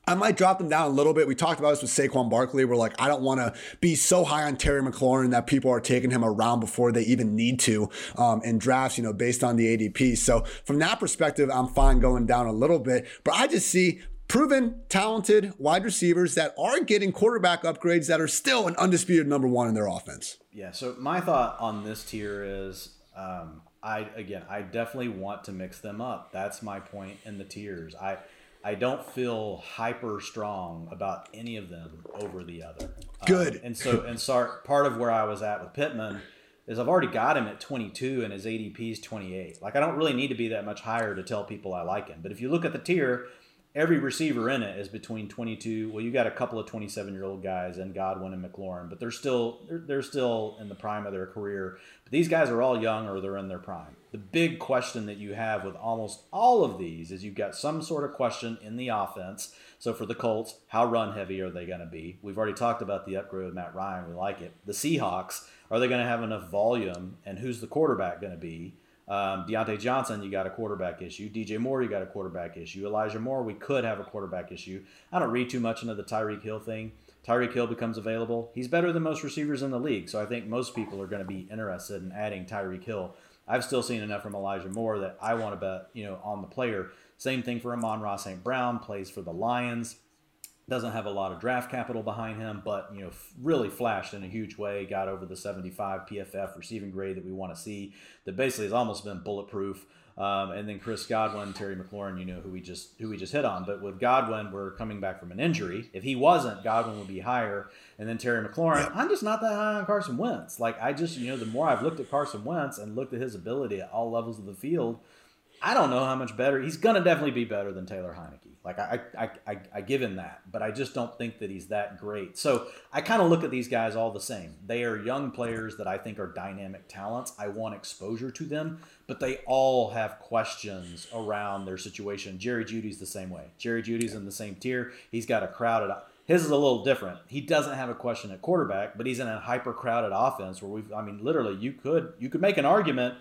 I might drop them down a little bit. We talked about this with Saquon Barkley. We're like, I don't want to be so high on Terry McLaurin that people are taking him around before they even need to um, in drafts, you know, based on the ADP. So from that perspective, I'm fine going down a little bit. But I just see proven, talented wide receivers that are getting quarterback upgrades that are still an undisputed number one in their offense. Yeah. So my thought on this tier is. Um, I again, I definitely want to mix them up. That's my point in the tiers. I I don't feel hyper strong about any of them over the other. Good. Um, and so, and so part of where I was at with Pittman is I've already got him at 22 and his ADP is 28. Like I don't really need to be that much higher to tell people I like him. But if you look at the tier, every receiver in it is between 22. Well, you got a couple of 27 year old guys and Godwin and McLaurin, but they're still they're, they're still in the prime of their career. But these guys are all young or they're in their prime. The big question that you have with almost all of these is you've got some sort of question in the offense. So for the Colts, how run heavy are they going to be? We've already talked about the upgrade with Matt Ryan. We like it. The Seahawks, are they going to have enough volume? And who's the quarterback going to be? Um, Diontae Johnson, you got a quarterback issue. DJ Moore, you got a quarterback issue. Elijah Moore, we could have a quarterback issue. I don't read too much into the Tyreek Hill thing. Tyreek Hill becomes available. He's better than most receivers in the league, so I think most people are going to be interested in adding Tyreek Hill. I've still seen enough from Elijah Moore that I want to bet, you know, on the player. Same thing for Amon-Ra St. Brown, plays for the Lions doesn't have a lot of draft capital behind him, but you know, really flashed in a huge way. Got over the 75 PFF receiving grade that we want to see. That basically has almost been bulletproof. Um, and then Chris Godwin, Terry McLaurin, you know who we just who we just hit on. But with Godwin, we're coming back from an injury. If he wasn't, Godwin would be higher. And then Terry McLaurin, I'm just not that high on Carson Wentz. Like I just, you know, the more I've looked at Carson Wentz and looked at his ability at all levels of the field, I don't know how much better. He's gonna definitely be better than Taylor Heinicke. Like I, I, I, I give him that, but I just don't think that he's that great. So I kind of look at these guys all the same. They are young players that I think are dynamic talents. I want exposure to them, but they all have questions around their situation. Jerry Jeudy's the same way. Jerry Jeudy's in the same tier. He's got a crowded. His is a little different. He doesn't have a question at quarterback, but he's in a hyper crowded offense where we've. I mean, literally, you could you could make an argument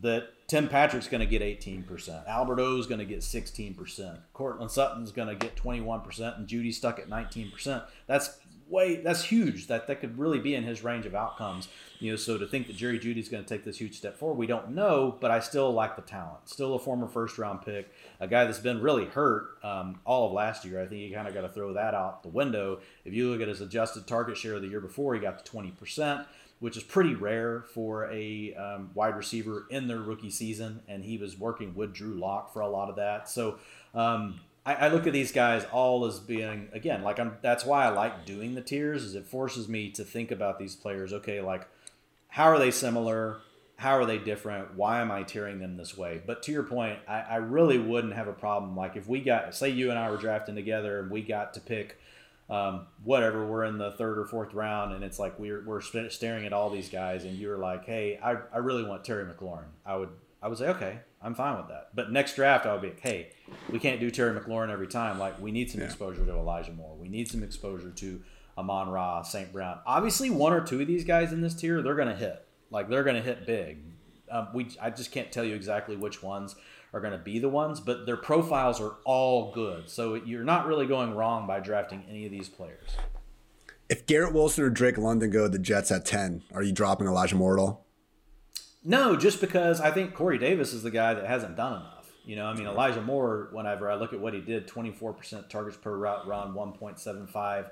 that Tim Patrick's going to get 18%. Albert O's going to get 16%. Courtland Sutton's going to get 21%, and Jeudy's stuck at 19%. That's way that's huge. That that could really be in his range of outcomes. You know, so to think that Jerry Jeudy's going to take this huge step forward, we don't know. But I still like the talent. Still a former first round pick, a guy that's been really hurt um, all of last year. I think you kind of got to throw that out the window. If you look at his adjusted target share of the year before, he got to 20%. Which is pretty rare for a um, wide receiver in their rookie season. And he was working with Drew Lock for a lot of that. So um, I, I, look at these guys all as being again like I'm. That's why I like doing the tiers. Is it forces me to think about these players. Okay, like how are they similar? How are they different? Why am I tiering them this way? But to your point, I, I really wouldn't have a problem. Like if we got, say, you and I were drafting together and we got to pick um, whatever, we're in the third or fourth round, and it's like we're, we're staring at all these guys, and you're like, hey, I, I really want Terry McLaurin. I would I would say, okay, I'm fine with that. But next draft, I would be like, hey, we can't do Terry McLaurin every time. Like, we need some yeah. exposure to Elijah Moore. We need some exposure to Amon Ra, St. Brown. Obviously, one or two of these guys in this tier, they're going to hit. Like, they're going to hit big. Um, we, I just can't tell you exactly which ones are going to be the ones, but their profiles are all good. So you're not really going wrong by drafting any of these players. If Garrett Wilson or Drake London go to the Jets at 10, are you dropping Elijah all? No, just because I think Corey Davis is the guy that hasn't done enough. You know, I mean, Elijah Moore, whenever I look at what he did 24% targets per route run, 1.75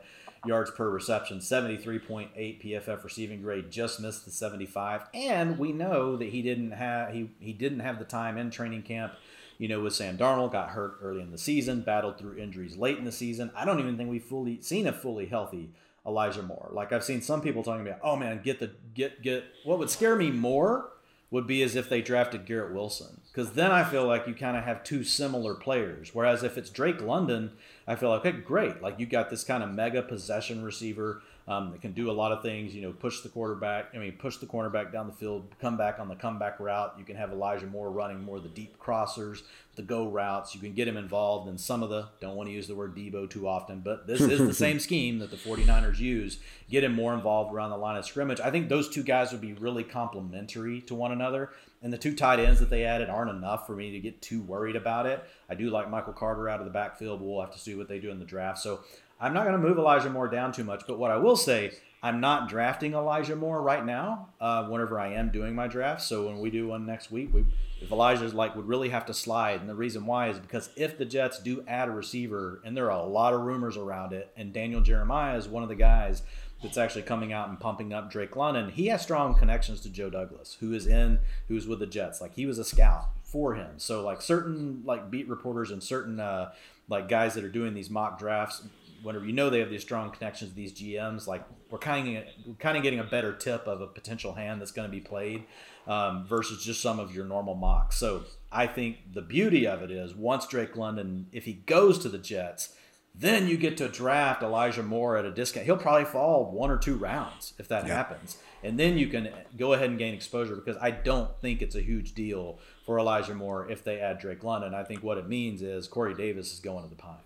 yards per reception, 73.8 PFF receiving grade, just missed the 75. And we know that he didn't have he, he didn't have the time in training camp. You know, with Sam Darnold, got hurt early in the season, battled through injuries late in the season. I don't even think we've fully seen a fully healthy Elijah Moore. Like I've seen some people talking about, oh man, get the get get. What would scare me more would be as if they drafted Garrett Wilson. Because then I feel like you kind of have two similar players. Whereas if it's Drake London, I feel like, okay, great. Like you got this kind of mega possession receiver um, that can do a lot of things. You know, push the quarterback. I mean, push the cornerback down the field, come back on the comeback route. You can have Elijah Moore running more of the deep crossers, the go routes. You can get him involved in some of the. Don't want to use the word Deebo too often, but this is the [LAUGHS] same scheme that the 49ers use. Get him more involved around the line of scrimmage. I think those two guys would be really complementary to one another. And the two tight ends that they added aren't enough for me to get too worried about it. I do like Michael Carter out of the backfield, but we'll have to see what they do in the draft. So I'm not going to move Elijah Moore down too much, but what I will say, I'm not drafting Elijah Moore right now. Uh, whenever I am doing my draft, so when we do one next week, we if Elijah's like would really have to slide, and the reason why is because if the Jets do add a receiver, and there are a lot of rumors around it, and Daniel Jeremiah is one of the guys that's actually coming out and pumping up Drake London, he has strong connections to Joe Douglas, who is in, who's with the Jets. Like he was a scout for him, so like certain like beat reporters and certain uh, like guys that are doing these mock drafts whenever you know they have these strong connections to these GMs, like we're kind of kind of getting a better tip of a potential hand that's going to be played um, versus just some of your normal mocks. So I think the beauty of it is once Drake London, if he goes to the Jets, then you get to draft Elijah Moore at a discount. He'll probably fall one or two rounds if that yeah. happens. And then you can go ahead and gain exposure because I don't think it's a huge deal for Elijah Moore if they add Drake London. I think what it means is Corey Davis is going to the Pine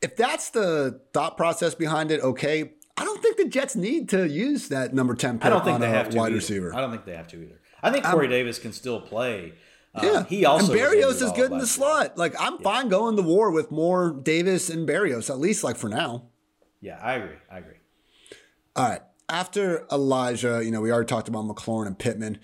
if that's the thought process behind it, okay. I don't think the Jets need to use that number ten pick I don't think they have to wide either. receiver. I don't think they have to either. I think Corey um, Davis can still play. Yeah, um, he also and Berrios is good in the slot. Like I'm yeah. fine going to war with more Davis and Berrios at least like for now. Yeah, I agree. I agree. All right. After Elijah, you know, we already talked about McLaurin and Pittman.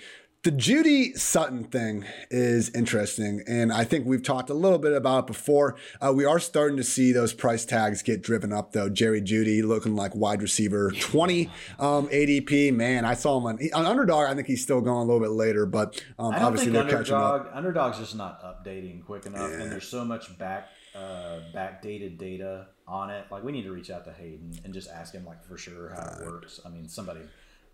The Jeudy Sutton thing is interesting, and I think we've talked a little bit about it before. Uh, we are starting to see those price tags get driven up, though. Jerry Jeudy looking like wide receiver 20 um, ADP. Man, I saw him on, on, underdog. I think he's still going a little bit later, but um, obviously they're underdog, catching up. Underdog's just not updating quick enough, yeah. and there's so much back uh, backdated data on it. Like we need to reach out to Hayden and just ask him like for sure how it works. I mean, somebody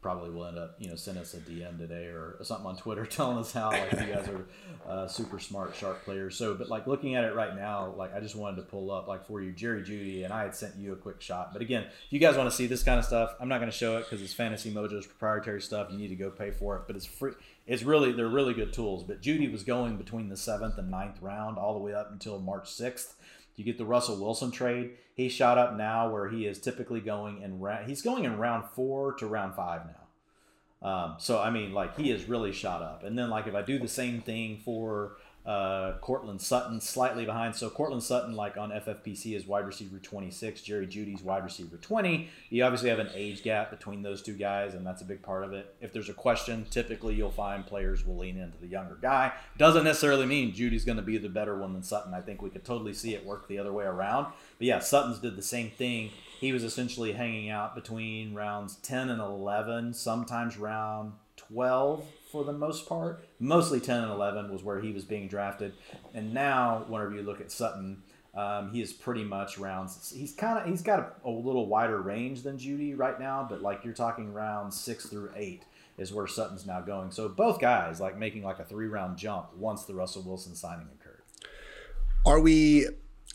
probably will end up, you know, send us a DM today or something on Twitter [LAUGHS] telling us how like you guys are uh, super smart, sharp players. So, but like looking at it right now, like I just wanted to pull up like for you, Jerry Jeudy, and I had sent you a quick shot. But again, if you guys want to see this kind of stuff, I'm not going to show it because it's Fantasy Mojo's proprietary stuff. You need to go pay for it, but it's free. It's really they're really good tools. But Jeudy was going between the seventh and ninth round all the way up until March sixth. You get the Russell Wilson trade. He shot up now where he is typically going in round. He's going in round four to round five now. Um, so I mean, like he has really shot up. And then like if I do the same thing for uh, Courtland Sutton, slightly behind. So Courtland Sutton, like on FFPC, is wide receiver 26. Jerry Jeudy's wide receiver 20. You obviously have an age gap between those two guys, and that's a big part of it. If there's a question, typically you'll find players will lean into the younger guy. Doesn't necessarily mean Jeudy's going to be the better one than Sutton. I think we could totally see it work the other way around. But yeah, Sutton's did the same thing he was essentially hanging out between rounds 10 and 11, sometimes round 12 for the most part. Mostly 10 and 11 was where he was being drafted. And now, whenever you look at Sutton, um, he is pretty much rounds. He's kind of he's got a, a, little wider range than Jeudy right now, but like you're talking rounds six through eight is where Sutton's now going. So both guys like making like a three round jump once the Russell Wilson signing occurred. Are we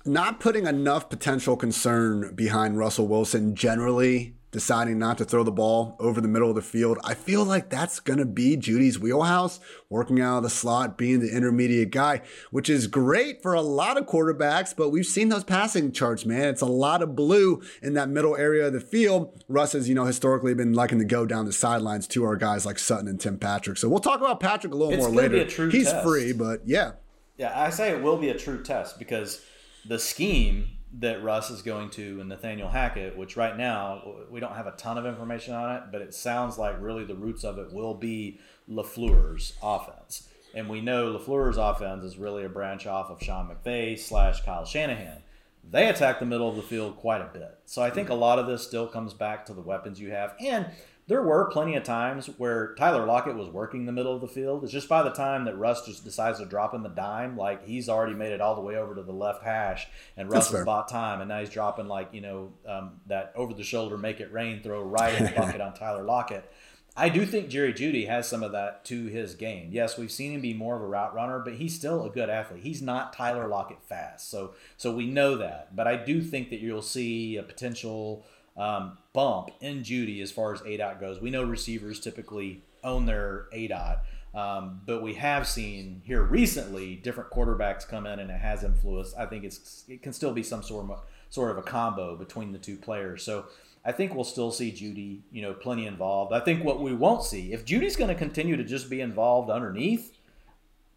not putting enough potential concern behind Russell Wilson generally deciding not to throw the ball over the middle of the field. I feel like that's going to be Jeudy's wheelhouse, working out of the slot, being the intermediate guy, which is great for a lot of quarterbacks, but we've seen those passing charts, man. It's a lot of blue in that middle area of the field. Russ has, you know, historically been liking to go down the sidelines to our guys like Sutton and Tim Patrick. So we'll talk about Patrick a little it's more later. He's test. free, but yeah. Yeah, I say it will be a true test because the scheme that Russ is going to and Nathaniel Hackett, which right now we don't have a ton of information on it, but it sounds like really the roots of it will be LaFleur's offense. And we know LaFleur's offense is really a branch off of Sean McVay slash Kyle Shanahan. They attack the middle of the field quite a bit. So I think a lot of this still comes back to the weapons you have. And there were plenty of times where Tyler Lockett was working the middle of the field. It's just by the time that Russ just decides to drop him the dime, like he's already made it all the way over to the left hash, and Russ has bought time, and now he's dropping like you know um, that over the shoulder make it rain throw right in the [LAUGHS] bucket on Tyler Lockett. I do think Jerry Jeudy has some of that to his game. Yes, we've seen him be more of a route runner, but he's still a good athlete. He's not Tyler Lockett fast, so so we know that. But I do think that you'll see a potential um, bump in Jeudy as far as ADOT goes. We know receivers typically own their ADOT, um, but we have seen here recently different quarterbacks come in and it has influenced. I think it's it can still be some sort of sort of a combo between the two players. So I think we'll still see Jeudy, you know, plenty involved. I think what we won't see if Jeudy's going to continue to just be involved underneath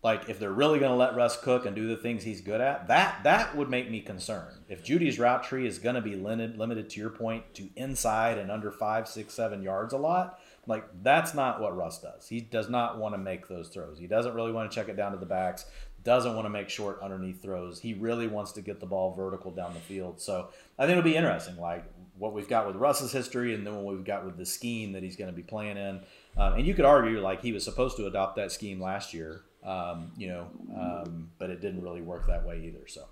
like if they're really going to let Russ cook and do the things he's good at, that that would make me concerned. If Jeudy's route tree is going to be limited, limited to your point to inside and under five, six, seven yards a lot, like that's not what Russ does. He does not want to make those throws. He doesn't really want to check it down to the backs. Doesn't want to make short underneath throws. He really wants to get the ball vertical down the field. So I think it'll be interesting, like what we've got with Russ's history, and then what we've got with the scheme that he's going to be playing in. Um, and you could argue like he was supposed to adopt that scheme last year um, you know, um, but it didn't really work that way either. So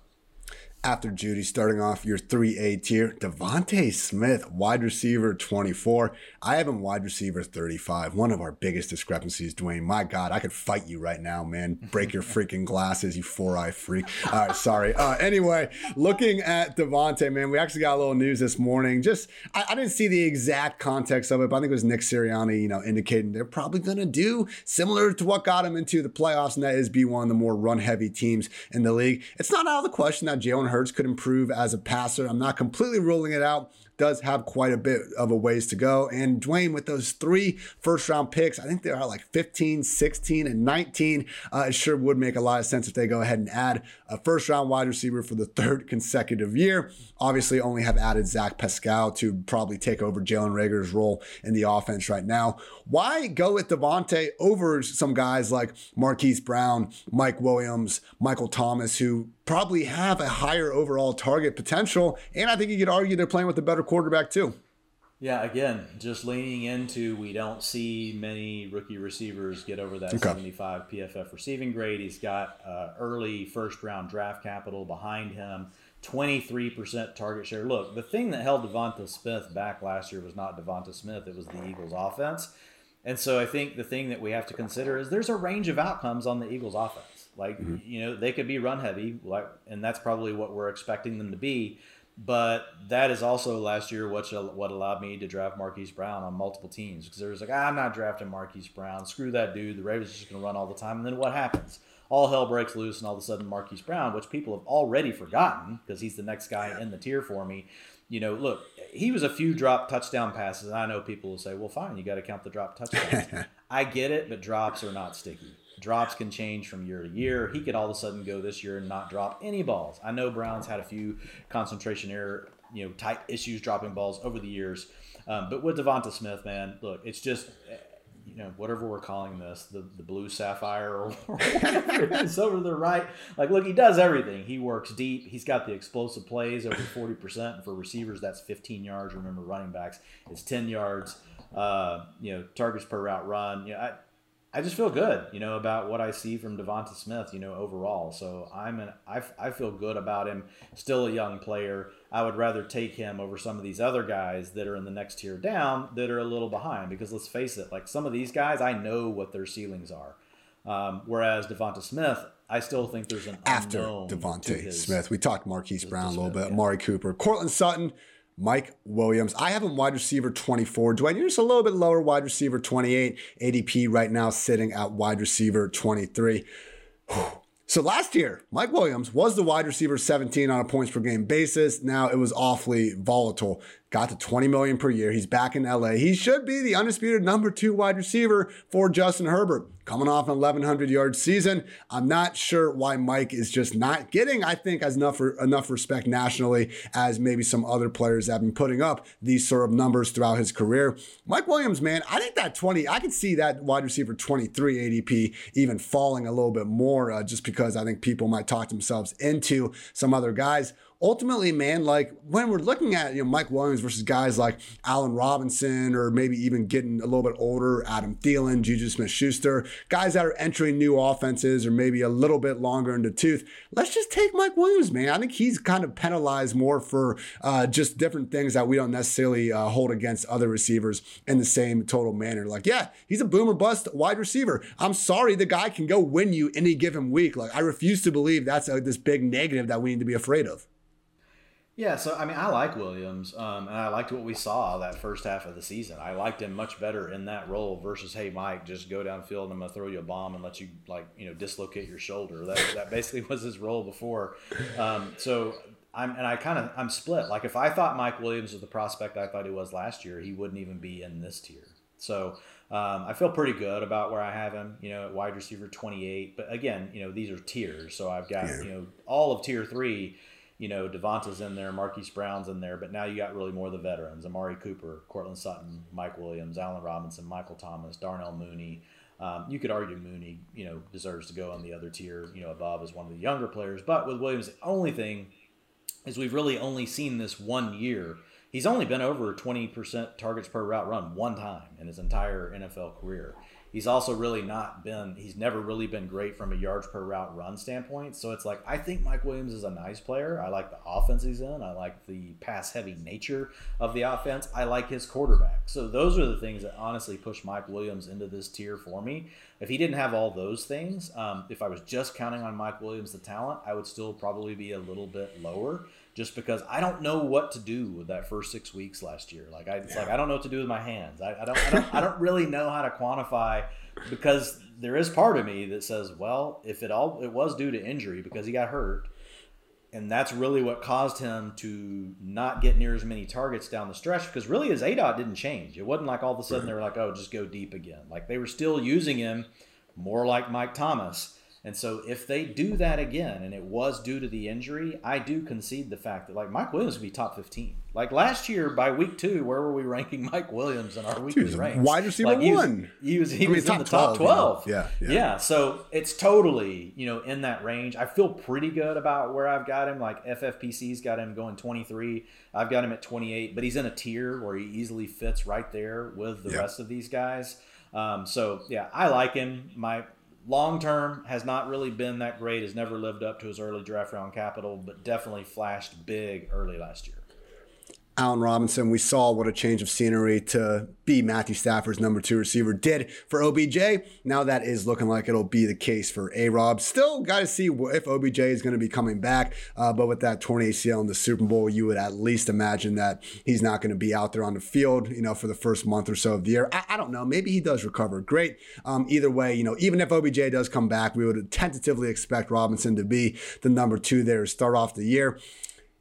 after Jeudy, starting off your 3A tier, DeVonta Smith, wide receiver 24. I have him wide receiver 35. One of our biggest discrepancies, Dwain. My God, I could fight you right now, man. Break your [LAUGHS] freaking glasses, you four eye freak. All right, sorry. Uh, anyway, looking at DeVonta, man, we actually got a little news this morning. Just, I, I, didn't see the exact context of it, but I think it was Nick Sirianni, you know, indicating they're probably going to do similar to what got him into the playoffs, and that is be one of the more run heavy teams in the league. It's not out of the question that Jalen Hurts could improve as a passer. I'm not completely ruling it out does have quite a bit of a ways to go. And Dwain, with those three first round picks, I think they are like 15, 16, and 19. Uh, it sure would make a lot of sense if they go ahead and add a first round wide receiver for the third consecutive year. Obviously, only have added Zach Pascal to probably take over Jalen Reagor's role in the offense right now. Why go with DeVonta over some guys like Marquise Brown, Mike Williams, Michael Thomas, who probably have a higher overall target potential? And I think you could argue they're playing with a better quarterback too. Yeah, again, just leaning into we don't see many rookie receivers get over that okay. 75 PFF receiving grade. He's got uh, early first round draft capital behind him, 23% target share. Look, the thing that held DeVonta Smith back last year was not DeVonta Smith, it was the Eagles offense. And so I think the thing that we have to consider is there's a range of outcomes on the Eagles offense. Like, mm-hmm. you know, they could be run heavy, like, and that's probably what we're expecting them to be but that is also last year what what allowed me to draft Marquise Brown on multiple teams because there was like ah, I'm not drafting Marquise Brown. Screw that dude. The Ravens are just going to run all the time. And then what happens? All hell breaks loose, and all of a sudden Marquise Brown, which people have already forgotten because he's the next guy in the tier for me. You know, look, he was a few drop touchdown passes. And I know people will say, "Well, fine, you got to count the drop touchdowns." [LAUGHS] I get it, but drops are not sticky. Drops can change from year to year. He could all of a sudden go this year and not drop any balls. I know Brown's had a few concentration error, you know, type issues dropping balls over the years. Um, but with DeVonta Smith, man, look, it's just you know whatever we're calling this, the the blue sapphire or [LAUGHS] whatever it is over the right. Like, look, he does everything. He works deep. He's got the explosive plays over forty percent. For receivers, that's fifteen yards. Remember, running backs it's ten yards. Uh, you know, targets per route run. You know, I, I just feel good, you know, about what I see from Devonta Smith, you know, overall. So I'm an, I, I feel good about him. Still a young player. I would rather take him over some of these other guys that are in the next tier down that are a little behind. Because let's face it, like some of these guys, I know what their ceilings are. Um, whereas Devonta Smith, I still think there's an after Devonta Smith. We talked Marquise Brown a little bit, yeah. Amari Cooper, Courtland Sutton. Mike Williams. I have him wide receiver 24. Dwain, you're just a little bit lower, wide receiver 28. ADP right now sitting at wide receiver 23. [SIGHS] So last year, Mike Williams was the wide receiver 17 on a points per game basis. Now it was awfully volatile got to 20 million per year. He's back in LA. He should be the undisputed number two wide receiver for Justin Herbert. Coming off an 1100 yard season, I'm not sure why Mike is just not getting, I think, as enough enough respect nationally as maybe some other players have been putting up these sort of numbers throughout his career. Mike Williams, man, I think that 20, I could see that wide receiver 23 ADP even falling a little bit more, uh, just because I think people might talk themselves into some other guys ultimately, man, like when we're looking at you know Mike Williams versus guys like Allen Robinson, or maybe even getting a little bit older, Adam Thielen, Juju Smith-Schuster, guys that are entering new offenses, or maybe a little bit longer in the tooth. Let's just take Mike Williams, man. I think he's kind of penalized more for uh, just different things that we don't necessarily uh, hold against other receivers in the same total manner. Like, yeah, he's a boomer bust wide receiver. I'm sorry, the guy can go win you any given week. Like, I refuse to believe that's a, this big negative that we need to be afraid of. Yeah, so I mean, I like Williams, um, and I liked what we saw that first half of the season. I liked him much better in that role versus, hey, Mike, just go downfield and I'm gonna throw you a bomb and let you like you know dislocate your shoulder. That that basically [LAUGHS] was his role before. Um, so I'm and I kind of I'm split. Like if I thought Mike Williams was the prospect I thought he was last year, he wouldn't even be in this tier. So um, I feel pretty good about where I have him. You know, at wide receiver 28. But again, you know, these are tiers. So I've got yeah. you know all of tier three you know, Devonta's in there, Marquise Brown's in there, but now you got really more of the veterans: Amari Cooper, Courtland Sutton, Mike Williams, Allen Robinson, Michael Thomas, Darnell Mooney. Um, you could argue Mooney, you know, deserves to go on the other tier, you know, above as one of the younger players. But with Williams, the only thing is we've really only seen this one year. He's only been over 20% targets per route run one time in his entire NFL career. He's also really not been, he's never really been great from a yards per route run standpoint. So it's like, I think Mike Williams is a nice player. I like the offense he's in. I like the pass heavy nature of the offense. I like his quarterback. So those are the things that honestly push Mike Williams into this tier for me. If he didn't have all those things, um, if I was just counting on Mike Williams, the talent, I would still probably be a little bit lower just because I don't know what to do with that first six weeks last year. Like I, it's yeah. like I don't know what to do with my hands. I, I, don't, I don't, I don't really know how to quantify because there is part of me that says, well, if it all it was due to injury because he got hurt, and that's really what caused him to not get near as many targets down the stretch because really his ADOT didn't change. It wasn't like all of a sudden they were like, oh, just go deep again. Like they were still using him more like Mike Thomas and so if they do that again, and it was due to the injury, I do concede the fact that like Mike Williams would be top fifteen. Like last year by week two, where were we ranking [LAUGHS] Mike Williams in our weekly ranks? Wide receiver like, he one. Was, he was he I was mean, in the top 12. 12. You know? yeah, yeah, yeah. So it's totally you know in that range. I feel pretty good about where I've got him. Like FFPC's got him going twenty three. I've got him at twenty eight, but he's in a tier where he easily fits right there with the rest of these guys. Um, so yeah, I like him. My long term has not really been that great. Has never lived up to his early draft round capital, but definitely flashed big early last year. Allen Robinson, we saw what a change of scenery to be Matthew Stafford's number two receiver did for OBJ. Now that is looking like it'll be the case for A Rob. Still got to see if OBJ is going to be coming back. Uh, but with that torn ACL in the Super Bowl, you would at least imagine that he's not going to be out there on the field, you know, for the first month or so of the year. I, I don't know. Maybe he does recover. Great. Um, either way, you know, even if OBJ does come back, we would tentatively expect Robinson to be the number two there to start off the year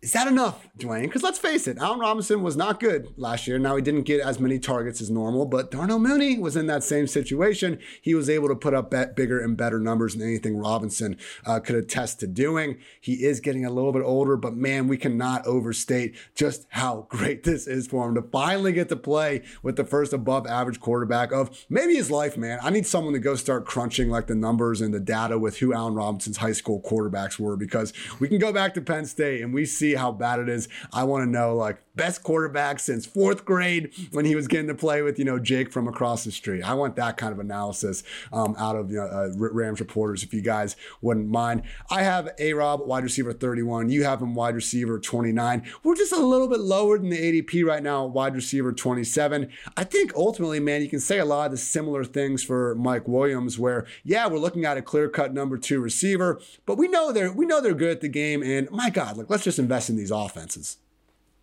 Is that enough, Dwain? Because let's face it, Allen Robinson was not good last year. Now, he didn't get as many targets as normal, but Darnell Mooney was in that same situation. He was able to put up bigger and better numbers than anything Robinson uh, could attest to doing. He is getting a little bit older, but man, we cannot overstate just how great this is for him to finally get to play with the first above average quarterback of maybe his life, man. I need someone to go start crunching like the numbers and the data with who Allen Robinson's high school quarterbacks were because we can go back to Penn State and we see how bad it is. I want to know like best quarterback since fourth grade when he was getting to play with you know Jake from across the street. I want that kind of analysis um, out of you know, uh, Rams reporters if you guys wouldn't mind. I have a Rob wide receiver 31. You have him wide receiver 29. We're just a little bit lower than the ADP right now, wide receiver 27. I think ultimately, man, you can say a lot of the similar things for Mike Williams, where yeah, we're looking at a clear cut number two receiver, but we know they're we know they're good at the game, and my God, like let's just invest in these offenses.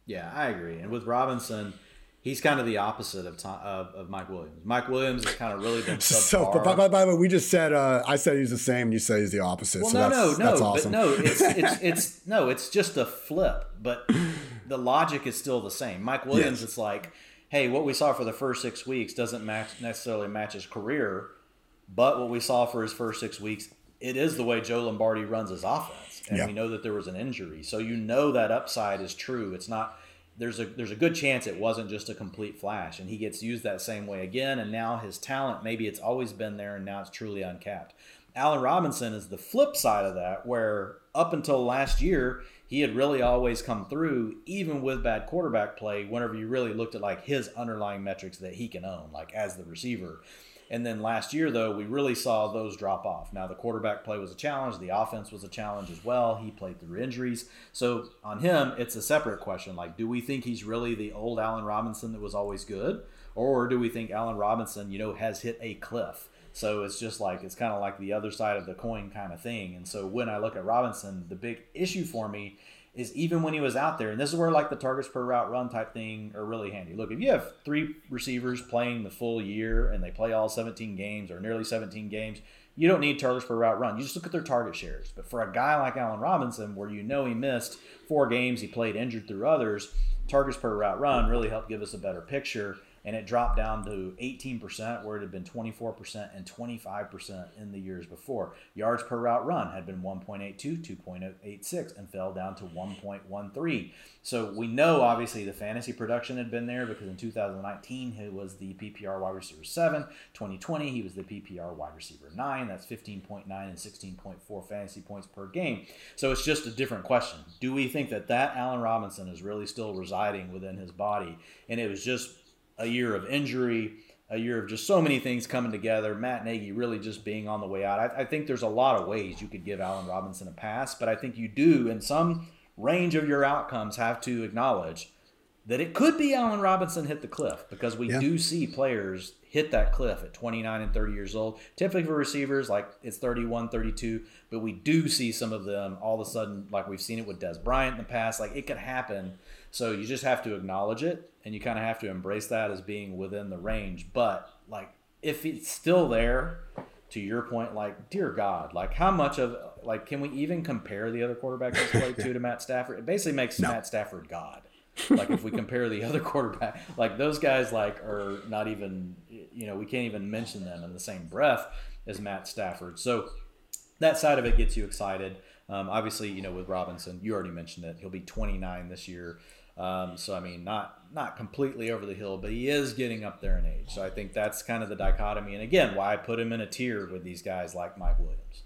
Yeah, I agree. And with Robinson, he's kind of the opposite of of, of Mike Williams. Mike Williams has kind of really been [LAUGHS] subpar. So, but by, by, by, the way, we just said uh, I said he's the same. You say he's the opposite. Well, so no, that's, no, no, that's awesome. But no, it's, [LAUGHS] it's it's no, it's just a flip. But the logic is still the same. Mike Williams, yes. it's like, hey, what we saw for the first six weeks doesn't match necessarily match his career, but what we saw for his first six weeks, it is the way Joe Lombardi runs his offense and yeah. we know that there was an injury. So you know that upside is true. It's not there's a there's a good chance it wasn't just a complete flash and he gets used that same way again and now his talent maybe it's always been there and now it's truly uncapped. Allen Robinson is the flip side of that where up until last year he had really always come through even with bad quarterback play whenever you really looked at like his underlying metrics that he can own like as the receiver and then last year, though, we really saw those drop off. Now, the quarterback play was a challenge. The offense was a challenge as well. He played through injuries. So on him, it's a separate question. Like, do we think he's really the old Allen Robinson that was always good? Or do we think Allen Robinson, you know, has hit a cliff? So it's just like, it's kind of like the other side of the coin kind of thing. And so when I look at Robinson, the big issue for me is even when he was out there, and this is where like the targets per route run type thing are really handy. Look, if you have three receivers playing the full year and they play all 17 games or nearly 17 games, you don't need targets per route run. You just look at their target shares. But for a guy like Allen Robinson, where you know he missed four games, he played injured through others, targets per route run really helped give us a better picture and it dropped down to 18% where it had been 24% and 25% in the years before. Yards per route run had been 1.82, 2.86 and fell down to 1.13. So we know obviously the fantasy production had been there because in 2019 he was the PPR wide receiver 7, 2020 he was the PPR wide receiver 9, that's 15.9 and 16.4 fantasy points per game. So it's just a different question. Do we think that that Allen Robinson is really still residing within his body and it was just a year of injury, a year of just so many things coming together. Matt Nagy really just being on the way out. I, I, think there's a lot of ways you could give Allen Robinson a pass, but I think you do, in some range of your outcomes, have to acknowledge that it could be Allen Robinson hit the cliff because we yeah. do see players hit that cliff at 29 and 30 years old. Typically for receivers, like it's 31, 32, but we do see some of them all of a sudden, like we've seen it with Dez Bryant in the past, like it could happen. So you just have to acknowledge it and you kind of have to embrace that as being within the range. But like if it's still there, to your point, like dear God, like how much of like can we even compare the other quarterbacks that's played to to Matt Stafford? It basically makes no. Matt Stafford God. like if we compare the other [LAUGHS] quarterback, like those guys like are not even you know we can't even mention them in the same breath as Matt Stafford. So that side of it gets you excited. Um, obviously, you know with Robinson, you already mentioned it. He'll be 29 this year. Um, so I mean, not not completely over the hill, but he is getting up there in age. So I think that's kind of the dichotomy, and again, why I put him in a tier with these guys like Mike Williams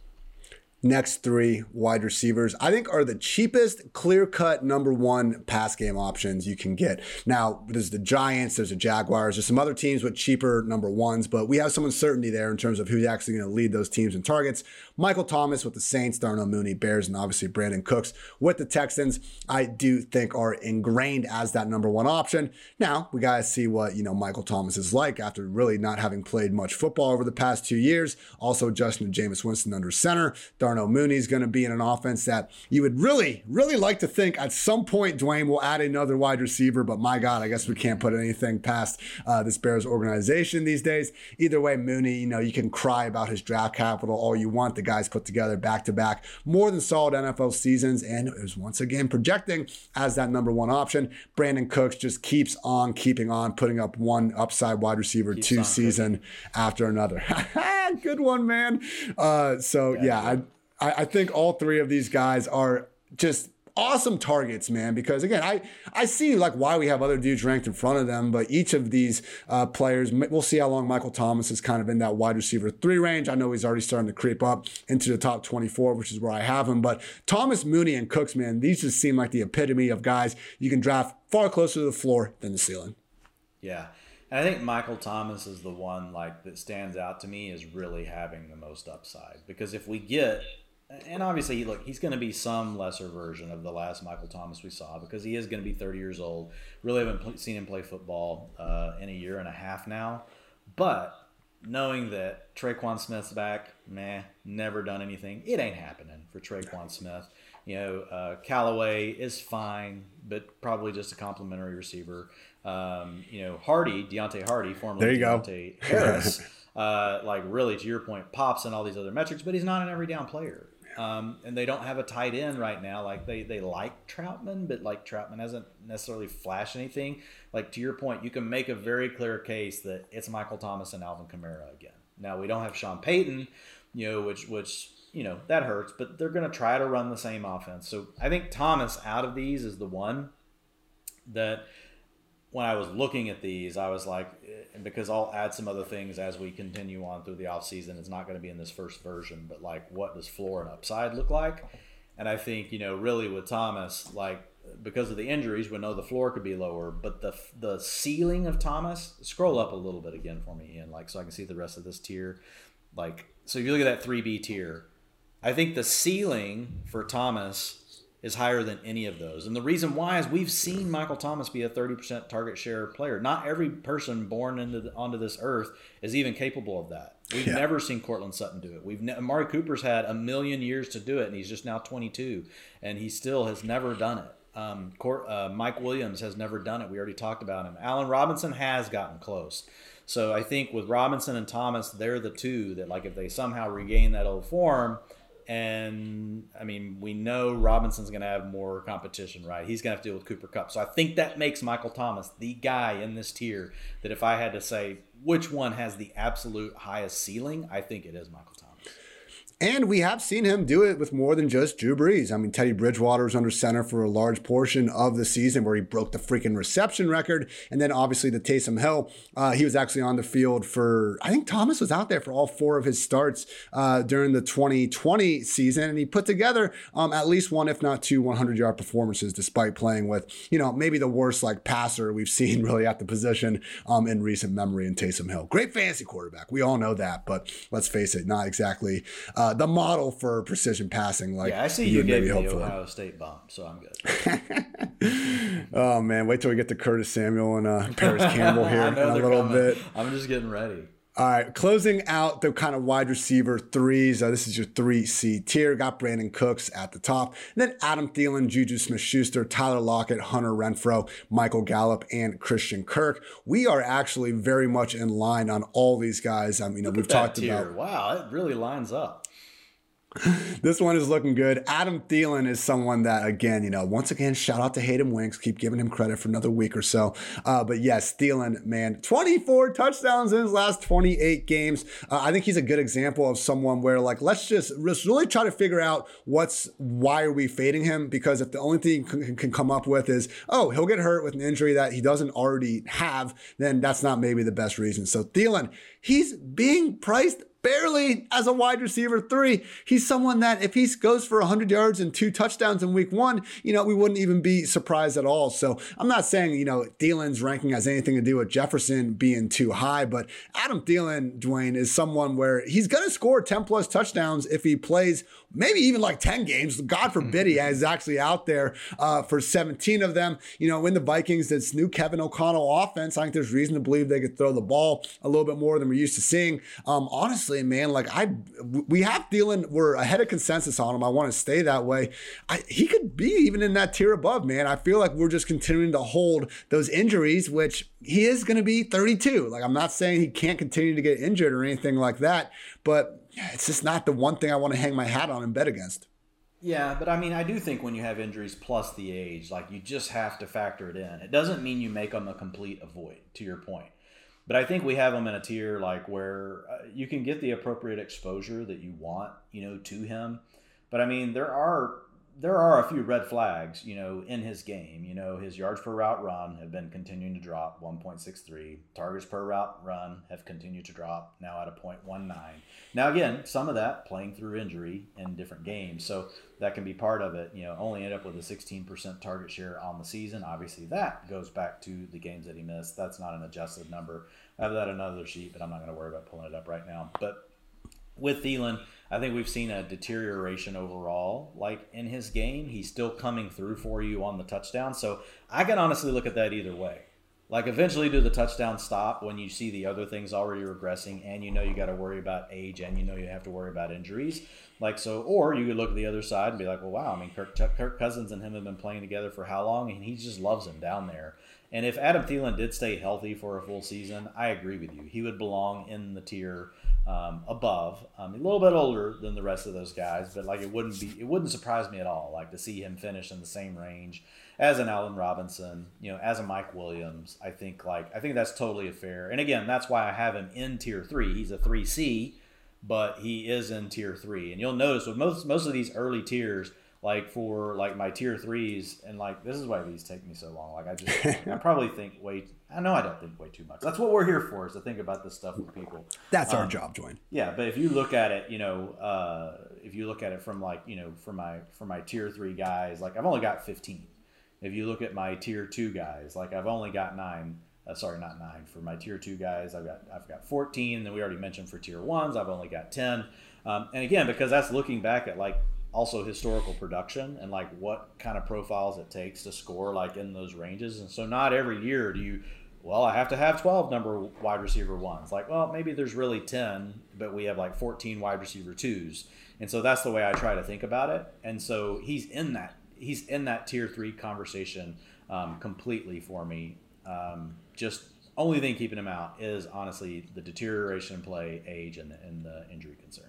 next three wide receivers, I think are the cheapest clear cut number one pass game options you can get. Now, there's the Giants, there's the Jaguars, there's some other teams with cheaper number ones, but we have some uncertainty there in terms of who's actually going to lead those teams in targets. Michael Thomas with the Saints, Darnell Mooney, Bears, and obviously Brandin Cooks with the Texans, I do think are ingrained as that number one option. Now, we got to see what, you know, Michael Thomas is like after really not having played much football over the past two years. Also, Justin and Jameis Winston under center. Darnell Mooney's going to be in an offense that you would really, really like to think at some point Dwain will add another wide receiver. But my God, I guess we can't put anything past uh, this Bears organization these days. Either way, Mooney, you know, you can cry about his draft capital all you want. The guy's put together back to back more than solid NFL seasons and is once again projecting as that number one option. Brandin Cooks just keeps on keeping on, putting up one upside wide receiver keeps two season after another. [LAUGHS] Good one, man. Uh, so yeah, I, I think all three of these guys are just awesome targets, man. Because again, I I see like why we have other dudes ranked in front of them, but each of these uh, players, we'll see how long Michael Thomas is kind of in that wide receiver three range. I know he's already starting to creep up into the top 24, which is where I have him. But Thomas, Mooney, and Cooks, man, these just seem like the epitome of guys you can draft far closer to the floor than the ceiling. Yeah. And I think Michael Thomas is the one like that stands out to me as really having the most upside because if we get and obviously, look, he's going to be some lesser version of the last Michael Thomas we saw because he is going to be 30 years old. Really haven't seen him play football uh, in a year and a half now. But knowing that Tre'Quan Smith's back, meh, never done anything. It ain't happening for Tre'Quan Smith. You know, uh, Callaway is fine, but probably just a complimentary receiver. Um, you know, Harty, Deonte Harty, formerly there you Deonte go. Harris, [LAUGHS] uh, like really to your point, pops and all these other metrics, but he's not an every down player. Um, and they don't have a tight end right now. Like they, they like Trautman, but like Trautman hasn't necessarily flashed anything. Like to your point, you can make a very clear case that it's Michael Thomas and Alvin Kamara again. Now we don't have Sean Payton, you know, which which you know that hurts, but they're going to try to run the same offense. So I think Thomas out of these is the one that when I was looking at these, I was like, eh, because I'll add some other things as we continue on through the off season. It's not going to be in this first version, but like, what does floor and upside look like? And I think you know, really with Thomas, like because of the injuries, we know the floor could be lower, but the the ceiling of Thomas. Scroll up a little bit again for me, Ian, like so I can see the rest of this tier. Like, so if you look at that three B tier, I think the ceiling for Thomas is higher than any of those. And the reason why is we've seen Michael Thomas be a 30% target share player. Not every person born into the, onto this earth is even capable of that. We've yeah. never seen Courtland Sutton do it. We've ne- Amari Cooper's had a million years to do it, and he's just now 22, and he still has never done it. Um, Court, uh, Mike Williams has never done it. We already talked about him. Allen Robinson has gotten close. So I think with Robinson and Thomas, they're the two that, like, if they somehow regain that old form – and I mean, we know Robinson's going to have more competition, right? He's going to have to deal with Cooper Kupp. So I think that makes Michael Thomas the guy in this tier that if I had to say which one has the absolute highest ceiling, I think it is Michael. And we have seen him do it with more than just Drew Brees. I mean, Teddy Bridgewater was under center for a large portion of the season where he broke the freaking reception record. And then obviously the Taysom Hill, uh, he was actually on the field for, I think Thomas was out there for all four of his starts uh, during the 2020 season. And he put together um, at least one, if not two 100 yard performances, despite playing with, you know, maybe the worst like passer we've [LAUGHS] seen really at the position um, in recent memory in Taysom Hill. Great fantasy quarterback. We all know that. But let's face it, not exactly. Uh, uh, the model for precision passing. Like yeah, I see you, gave me the Ohio State bump, so I'm good. [LAUGHS] oh man, wait till we get to Curtis Samuel and uh, [LAUGHS] Parris Campbell here in a little coming. bit. I'm just getting ready. All right, closing out the kind of wide receiver threes. Uh, this is your three C tier. Got Brandin Cooks at the top. And then Adam Thielen, Juju Smith Schuster, Tyler Lockett, Hunter Renfrow, Michael Gallup, and Christian Kirk. We are actually very much in line on all these guys. I mean, know, we've talked tier. about. Wow, it really lines up. [LAUGHS] this one is looking good. Adam Thielen is someone that, again, you know, once again, shout out to Hayden Winks. Keep giving him credit for another week or so. Uh, but yes, Thielen, man, 24 touchdowns in his last 28 games. Uh, I think he's a good example of someone where, like, let's just, really try to figure out what's, why are we fading him? Because if the only thing you can, can come up with is, oh, he'll get hurt with an injury that he doesn't already have, then that's not maybe the best reason. So Thielen, he's being priced barely as a wide receiver three. He's someone that if he goes for 100 yards and two touchdowns in week one, you know, we wouldn't even be surprised at all. So I'm not saying, you know, Thielen's ranking has anything to do with Jefferson being too high, but Adam Thielen, Dwain, is someone where he's going to score 10 plus touchdowns if he plays maybe even like 10 games. God forbid he is actually out there uh, for 17 of them. You know, in the Vikings, this new Kevin O'Connell offense, I think there's reason to believe they could throw the ball a little bit more than we're used to seeing. Um, honestly, man, like I, we have Thielen, we're ahead of consensus on him. I want to stay that way. I, he could be even in that tier above, man. I feel like we're just continuing to hold those injuries, which he is going to be 32. Like, I'm not saying he can't continue to get injured or anything like that, but it's just not the one thing I want to hang my hat on and bet against. Yeah, but I mean, I do think when you have injuries plus the age, like you just have to factor it in. It doesn't mean you make them a complete avoid, to your point. But I think we have them in a tier like where uh, you can get the appropriate exposure that you want, you know, to him. But I mean, there are there are a few red flags, you know, in his game. You know, his yards per route run have been continuing to drop 1.63. Targets per route run have continued to drop, now at a 0.19. Now, again, some of that playing through injury in different games. So that can be part of it. You know, only end up with a 16% target share on the season. Obviously, that goes back to the games that he missed. That's not an adjusted number. I have that another sheet, but I'm not going to worry about pulling it up right now. But with Thielen, I think we've seen a deterioration overall. Like in his game, he's still coming through for you on the touchdown. So I can honestly look at that either way. Like eventually, do the touchdown stop when you see the other things already regressing, and you know you got to worry about age, and you know you have to worry about injuries. Like so, or you could look at the other side and be like, well, wow. I mean, Kirk, Kirk Cousins and him have been playing together for how long, and he just loves him down there. And if Adam Thielen did stay healthy for a full season, I agree with you. He would belong in the tier um, above. Um, a little bit older than the rest of those guys, but like it wouldn't be, it wouldn't surprise me at all. Like to see him finish in the same range as an Allen Robinson, you know, as a Mike Williams. I think like I think that's totally fair. And again, that's why I have him in tier three. He's a three C, but he is in tier three. And you'll notice with most most of these early tiers like for like my tier threes and like this is why these take me so long. Like i just [LAUGHS] i probably think way i know i don't think way too much. That's what we're here for is to think about this stuff with people. That's um, our job join yeah but if you look at it you know uh, if you look at it from like you know for my for my tier three guys like i've only got 15 if you look at my tier two guys like i've only got nine uh, sorry not nine for my tier two guys i've got i've got 14 then we already mentioned for tier ones i've only got 10 um, and again because that's looking back at like also historical production and like what kind of profiles it takes to score like in those ranges. And so not every year do you well, I have to have 12 number wide receiver ones. Like, well, maybe there's really 10, but we have like 14 wide receiver twos. And so that's the way I try to think about it. And so he's in that he's in that tier three conversation um, completely for me. Um, just only thing keeping him out is honestly the deterioration in play, age, and the, and the injury concerns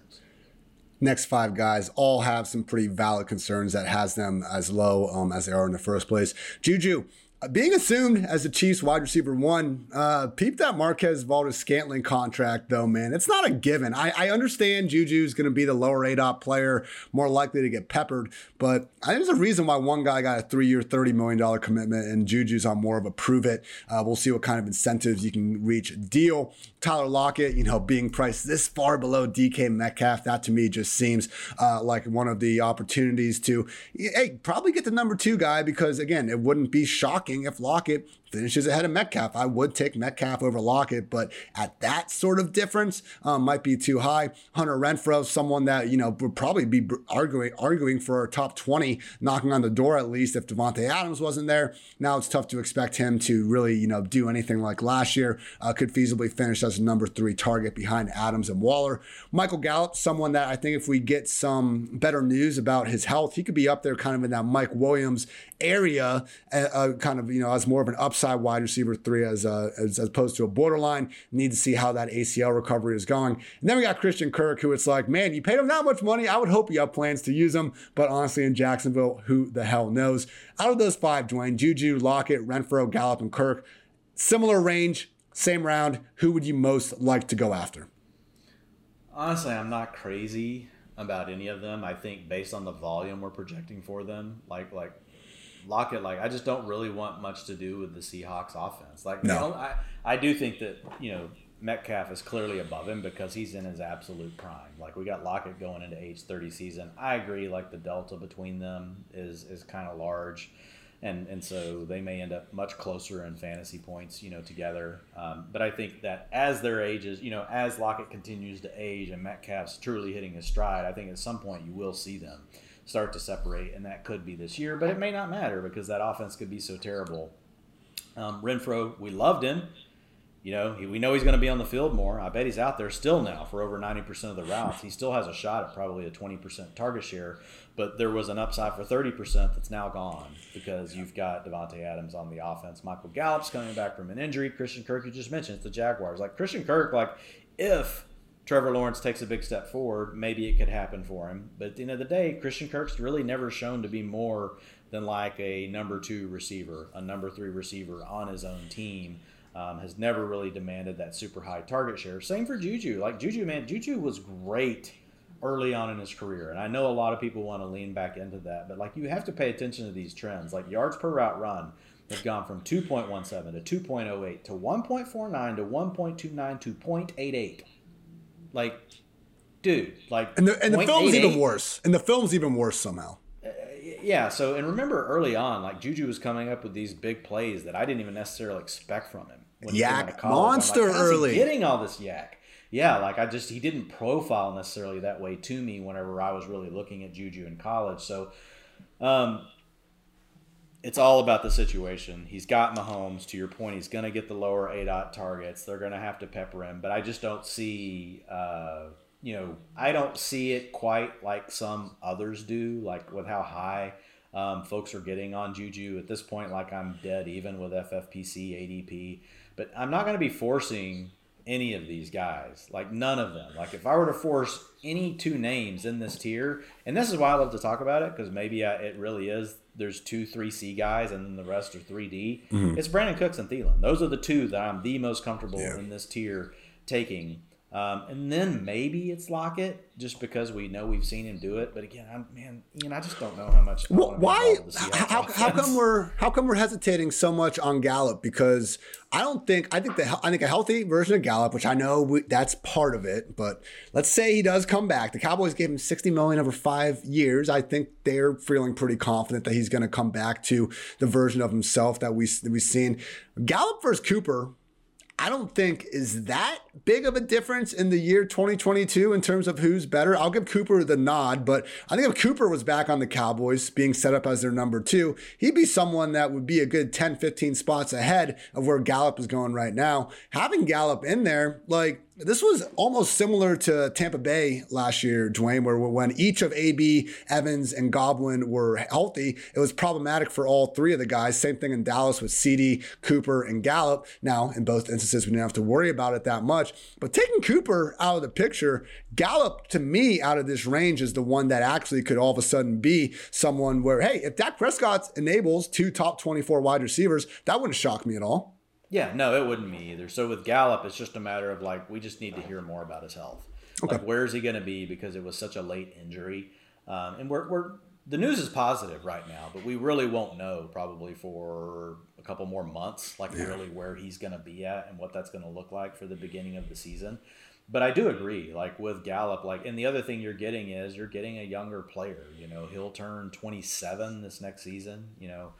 next five guys all have some pretty valid concerns that has them as low um, as they are in the first place. Juju, being assumed as the Chiefs wide receiver one, uh, peep that Marquez Valdes-Scantling contract, though, man. It's not a given. I, I understand Juju's going to be the lower ADOT player, more likely to get peppered, but I think there's a reason why one guy got a three year, $30 million commitment and Juju's on more of a prove it. Uh, we'll see what kind of incentives you can reach deal. Tyler Lockett, you know, being priced this far below DK Metcalf, that to me just seems uh, like one of the opportunities to, hey, probably get the number two guy because, again, it wouldn't be shocking shocking if Lockett finishes ahead of Metcalf. I would take Metcalf over Lockett, but at that sort of difference, um, might be too high. Hunter Renfrow, someone that you know would probably be arguing arguing for a top twenty, knocking on the door at least if Davante Adams wasn't there. Now it's tough to expect him to really you know do anything like last year. Uh, could feasibly finish as a number three target behind Adams and Waller. Michael Gallup, someone that I think if we get some better news about his health, he could be up there kind of in that Mike Williams area, uh, uh kind of you know as more of an upside upside wide receiver three as, a, as, as opposed to a borderline. Need to see how that ACL recovery is going. And then we got Christian Kirk, who it's like, man, you paid him that much money. I would hope you have plans to use him. But honestly, in Jacksonville, who the hell knows? Out of those five, Dwain, Juju, Lockett, Renfrow, Gallup, and Kirk, similar range, same round. Who would you most like to go after? Honestly, I'm not crazy about any of them. I think based on the volume we're projecting for them, like like Lockett, like I just don't really want much to do with the Seahawks offense. Like, no. you know, I, I do think that, you know, Metcalf is clearly above him because he's in his absolute prime. Like we got Lockett going into age 30 season. I agree, like the delta between them is is kind of large. and and so they may end up much closer in fantasy points, you know, together. Um, but I think that as their ages, you know, as Lockett continues to age and Metcalf's truly hitting his stride, I think at some point you will see them start to separate, and that could be this year, but it may not matter because that offense could be so terrible. Um, Renfrow, we loved him. You know, he, we know he's going to be on the field more. I bet he's out there still now for over 90% of the routes. He still has a shot at probably a 20% target share, but there was an upside for 30% that's now gone because you've got Davante Adams on the offense. Michael Gallup's coming back from an injury. Christian Kirk, you just mentioned, it's the Jaguars. Like Christian Kirk, like if Trevor Lawrence takes a big step forward, maybe it could happen for him. But at the end of the day, Christian Kirk's really never shown to be more than like a number two receiver, a number three receiver on his own team. Um, has never really demanded that super high target share. Same for Juju. Like Juju, man, Juju was great early on in his career, and I know a lot of people want to lean back into that, but like you have to pay attention to these trends. Like yards per route run have gone from 2.17 to 2.08 to 1.49 to 1.29 to 0.88. Like, dude, like, and the and the film's even worse. And the film's even worse somehow yeah. So, and remember early on, like Juju was coming up with these big plays that I didn't even necessarily expect from him. When YAC monster like, early, getting all this YAC. Yeah, like I just he didn't profile necessarily that way to me whenever I was really looking at Juju in college. So, um, it's all about the situation. He's got Mahomes. To your point, he's going to get the lower ADOT targets. They're going to have to pepper him, but I just don't see. Uh, you know, I don't see it quite like some others do, like with how high um, folks are getting on Juju at this point. Like I'm dead even with FFPC, ADP, but I'm not going to be forcing any of these guys, like none of them. Like if I were to force any two names in this tier, and this is why I love to talk about it because maybe I, it really is. There's two three C guys, and then the rest are three D. Mm-hmm. It's Brandin Cooks and Thielen. Those are the two that I'm the most comfortable yeah. in this tier taking. Um, and then maybe it's Lockett, just because we know we've seen him do it. But again, I'm man, Ian, I just don't know how much. Well, why? How, how come we're how come we're hesitating so much on Gallup? Because I don't think I think the I think a healthy version of Gallup, which I know we, that's part of it. But let's say he does come back. The Cowboys gave him 60 million over five years. I think they're feeling pretty confident that he's going to come back to the version of himself that we that we've seen. Gallup versus Cooper I don't think is that big of a difference in the year 2022 in terms of who's better. I'll give Cooper the nod, but I think if Cooper was back on the Cowboys being set up as their number two, he'd be someone that would be a good 10, 15 spots ahead of where Gallup is going right now. Having Gallup in there, like, this was almost similar to Tampa Bay last year, Dwain, where when each of AB, Evans, and Godwin were healthy, it was problematic for all three of the guys. Same thing in Dallas with CeeDee, Cooper, and Gallup. Now, in both instances, we didn't have to worry about it that much. But taking Cooper out of the picture, Gallup, to me, out of this range, is the one that actually could all of a sudden be someone where, hey, if Dak Prescott enables two top 24 wide receivers, that wouldn't shock me at all. Yeah, no, it wouldn't me either. So with Gallup, it's just a matter of like we just need to hear more about his health. Okay. Like where is he going to be because it was such a late injury, um, and we're, we're the news is positive right now, but we really won't know probably for a couple more months, like yeah. really where he's going to be at and what that's going to look like for the beginning of the season. But I do agree, like with Gallup, like, and the other thing you're getting is you're getting a younger player. You know, he'll turn 27 this next season. You know,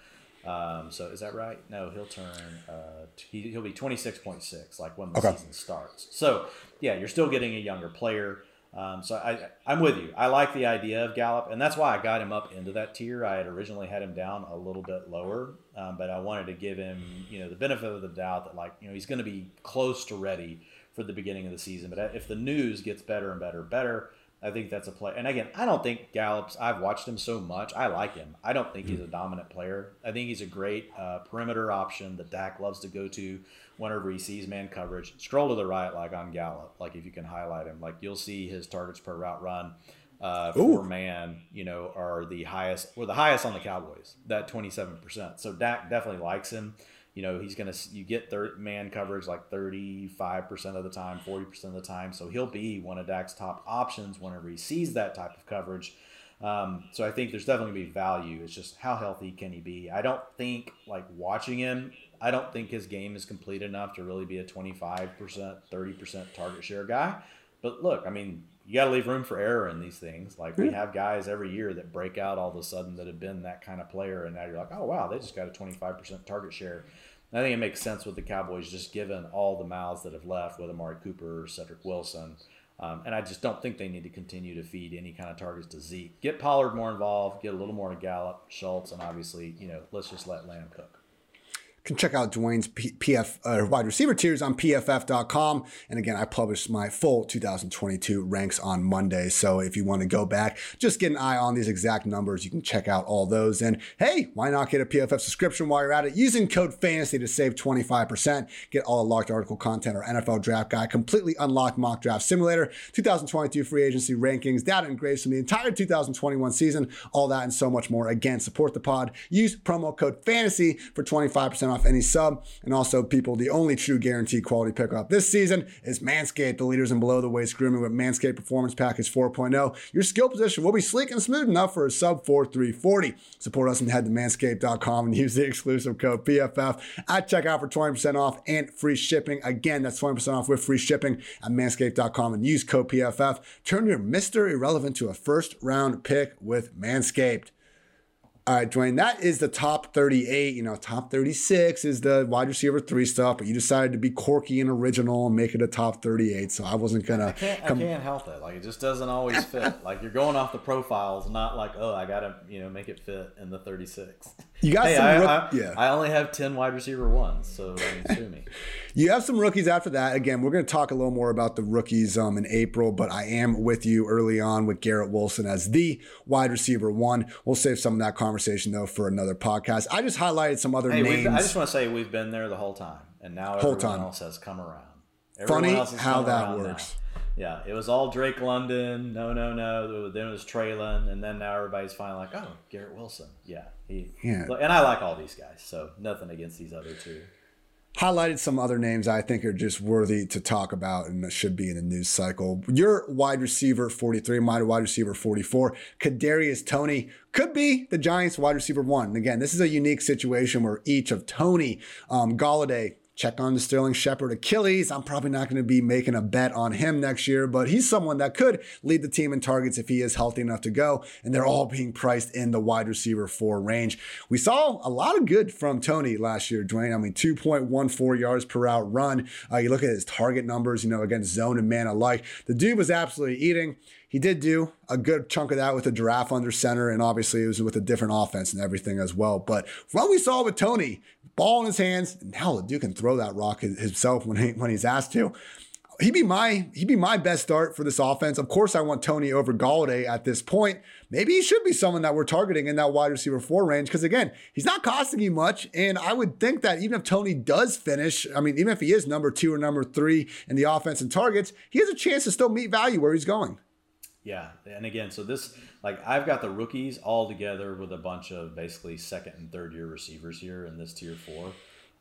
um, so is that right? No, he'll turn. Uh, he, he'll be twenty six point six, like when the okay. season starts. So yeah, you're still getting a younger player. Um, so I, I'm with you. I like the idea of Gallup, and that's why I got him up into that tier. I had originally had him down a little bit lower, um, but I wanted to give him, you know, the benefit of the doubt that like, you know, he's going to be close to ready for the beginning of the season. But if the news gets better and better and better, I think that's a play. And again, I don't think Gallup's. I've watched him so much. I like him. I don't think he's a dominant player. I think he's a great uh, perimeter option that Dak loves to go to whenever he sees man coverage. Scroll to the right, like on Gallup. Like if you can highlight him, like you'll see his targets per route run uh, for man. You know, are the highest. Or the highest on the Cowboys. That twenty seven percent. So Dak definitely likes him you know he's gonna you get third man coverage like 35% of the time 40% of the time so he'll be one of Dak's top options whenever he sees that type of coverage um, so I think there's definitely gonna be value it's just how healthy can he be I don't think like watching him I don't think his game is complete enough to really be a 25% 30% target share guy but look I mean you got to leave room for error in these things. Like we have guys every year that break out all of a sudden that have been that kind of player, and now you're like, oh wow, they just got a 25% target share. And I think it makes sense with the Cowboys just given all the mouths that have left with Amari Cooper, Cedric Wilson. Um, and I just don't think they need to continue to feed any kind of targets to Zeke. Get Pollard more involved, get a little more to Gallup, Schultz, and obviously, you know, let's just let Lamb cook can check out Dwain's PF uh, wide receiver tiers on pff.com. And again, I published my full 2022 ranks on Monday. So if you want to go back, just get an eye on these exact numbers. You can check out all those. And hey, why not get a PFF subscription while you're at it? Using code FANTASY to save 25%. Get all the locked article content or NFL draft guide, completely unlocked mock draft simulator, 2022 free agency rankings, data and grades from the entire 2021 season, all that and so much more. Again, support the pod. Use promo code FANTASY for 25% off off any sub. And also, people, the only true guaranteed quality pickup this season is Manscaped, the leaders in below the waist grooming with Manscaped Performance Package 4.0. Your skill position will be sleek and smooth enough for a sub 4340. Support us and head to manscaped.com and use the exclusive code PFF at checkout for 20% off and free shipping. Again, that's 20% off with free shipping at manscaped.com and use code PFF. Turn your Mr. Irrelevant to a first round pick with Manscaped. All right, Dwain, that is the top 38. You know, top 36 is the wide receiver three stuff, but you decided to be quirky and original and make it a top 38. So I wasn't going to. I, can't, I can't help it. Like, it just doesn't always fit. like, you're going off the profiles, not like, oh, I got to, you know, make it fit in the 36. You got hey, some. I, rook- I, yeah. I only have 10 wide receiver ones, so sue me. [LAUGHS] You have some rookies after that. Again, we're going to talk a little more about the rookies um, in April, but I am with you early on with Garrett Wilson as the wide receiver one. We'll save some of that conversation though for another podcast. I just highlighted some other hey, names. I just want to say we've been there the whole time, and now whole everyone time. else has come around. Everyone Funny how that works. Now. Yeah, it was all Drake London. No, no, no. Then it was Treylon, and then now everybody's finally like, oh, Garrett Wilson. Yeah, he. Yeah. And I like all these guys, so nothing against these other two highlighted some other names I think are just worthy to talk about and should be in the news cycle. Your wide receiver 43, my wide receiver 44, Kadarius Toney could be the Giants wide receiver one. And again, this is a unique situation where each of Toney, um, Golladay, check on the Sterling Shepard Achilles. I'm probably not going to be making a bet on him next year, but he's someone that could lead the team in targets if he is healthy enough to go. And they're all being priced in the wide receiver four range. We saw a lot of good from Toney last year, Dwain. I mean, 2.14 yards per route run. Uh, you look at his target numbers, you know, against zone and man alike. The dude was absolutely eating. He did do a good chunk of that with a giraffe under center, and obviously it was with a different offense and everything as well. But what we saw with Toney, ball in his hands, and the dude can throw that rock himself when he, when he's asked to. He'd be my he'd be my best start for this offense. Of course, I want Toney over Golladay at this point. Maybe he should be someone that we're targeting in that wide receiver four range because again, he's not costing you much, and I would think that even if Toney does finish, I mean, even if he is number two or number three in the offense and targets, he has a chance to still meet value where he's going. Yeah, and again, so this like I've got the rookies all together with a bunch of basically second and third year receivers here in this tier four.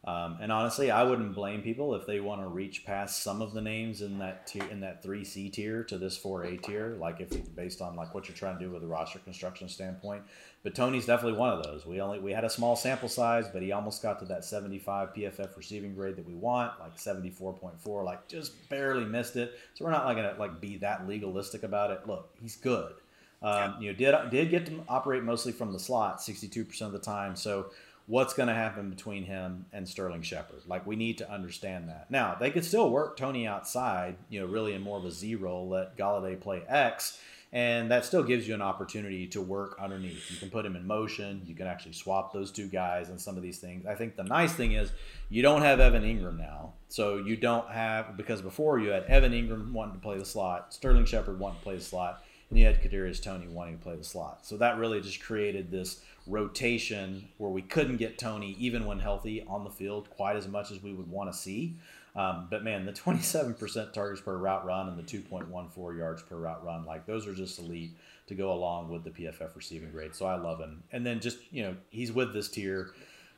Um, and honestly, I wouldn't blame people if they want to reach past some of the names in that tier, in that three C tier to this four A tier. Like if based on like what you're trying to do with a roster construction standpoint. But Toney's definitely one of those. We only we had a small sample size, but he almost got to that 75 PFF receiving grade that we want, like 74.4, like just barely missed it. So we're not like gonna like be that legalistic about it. Look, he's good. Um, you know, did did get to operate mostly from the slot, 62% of the time. So what's going to happen between him and Sterling Shepard. Like we need to understand that. Now they could still work Toney outside, you know, really in more of a Z role, let Golladay play X, and that still gives you an opportunity to work underneath. You can put him in motion. You can actually swap those two guys and some of these things. I think the nice thing is you don't have Evan Engram now, so you don't have because before you had Evan Engram wanting to play the slot, Sterling Shepard wanting to play the slot, and you had Kadarius Toney wanting to play the slot. So that really just created this rotation where we couldn't get Toney even when healthy, on the field quite as much as we would want to see. Um, but man, the 27% targets per route run and the 2.14 yards per route run, like those are just elite to go along with the PFF receiving grade. So I love him. And then just, you know, he's with this tier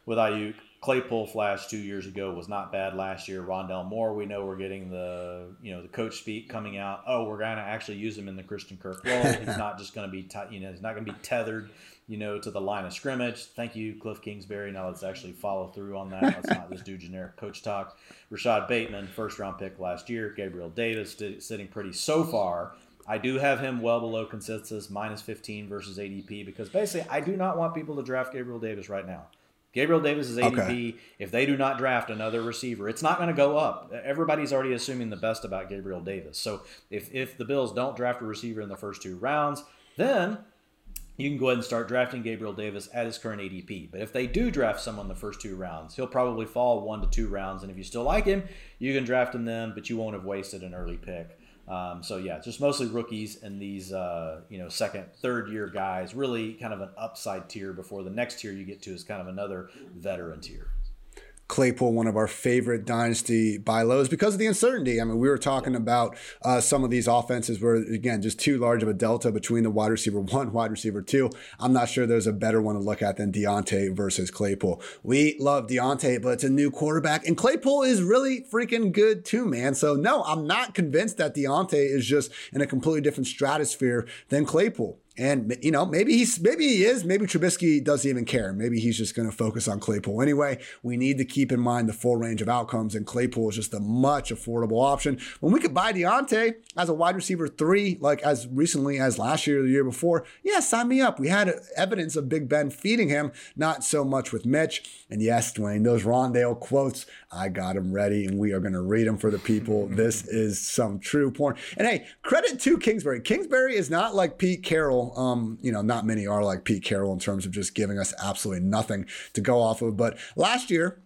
with Aiyuk. Claypool flash two years ago was not bad last year. Rondale Moore, we know we're getting the you know the coach speak coming out. Oh, we're going to actually use him in the Christian Kirk role. He's [LAUGHS] not just going to be t- you know he's not going to be tethered you know, to the line of scrimmage. Thank you, Cliff Kingsbury. Now let's actually follow through on that. Let's not just do generic coach talk. Rashod Bateman, first round pick last year. Gabriel Davis sitting pretty so far. I do have him well below consensus, minus 15 versus ADP, because basically I do not want people to draft Gabriel Davis right now. Gabriel Davis is ADP. Okay. If they do not draft another receiver, it's not going to go up. Everybody's already assuming the best about Gabriel Davis. So if, if the Bills don't draft a receiver in the first two rounds, then you can go ahead and start drafting Gabriel Davis at his current ADP. But if they do draft someone the first two rounds, he'll probably fall one to two rounds. And if you still like him, you can draft him then, but you won't have wasted an early pick. Um, so yeah, just mostly rookies and these uh, you know second, third year guys. Really kind of an upside tier before the next tier you get to is kind of another veteran tier. Claypool one of our favorite dynasty buy lows because of the uncertainty. I mean, we were talking about uh, some of these offenses where, again, just too large of a delta between the wide receiver one, [LAUGHS] wide receiver two. I'm not sure there's a better one to look at than Diontae versus Claypool. We love Diontae, but it's a new quarterback, and Claypool is really freaking good too, man. So, no, I'm not convinced that Diontae is just in a completely different stratosphere than Claypool. And you know, maybe he's maybe he is. Maybe Trubisky doesn't even care. Maybe he's just going to focus on Claypool anyway. We need to keep in mind the full range of outcomes, and Claypool is just a much affordable option. When we could buy Diontae as a wide receiver three, like as recently as last year or the year before, yeah, sign me up. We had evidence of Big Ben feeding him, not so much with Mitch. And yes, Dwain, those Rondale quotes, I got them ready, and we are going to read them for the people. [LAUGHS] this is some true porn. And hey, credit to Kingsbury. Kingsbury is not like Pete Carroll um, you know, not many are like Pete Carroll in terms of just giving us absolutely nothing to go off of. But last year,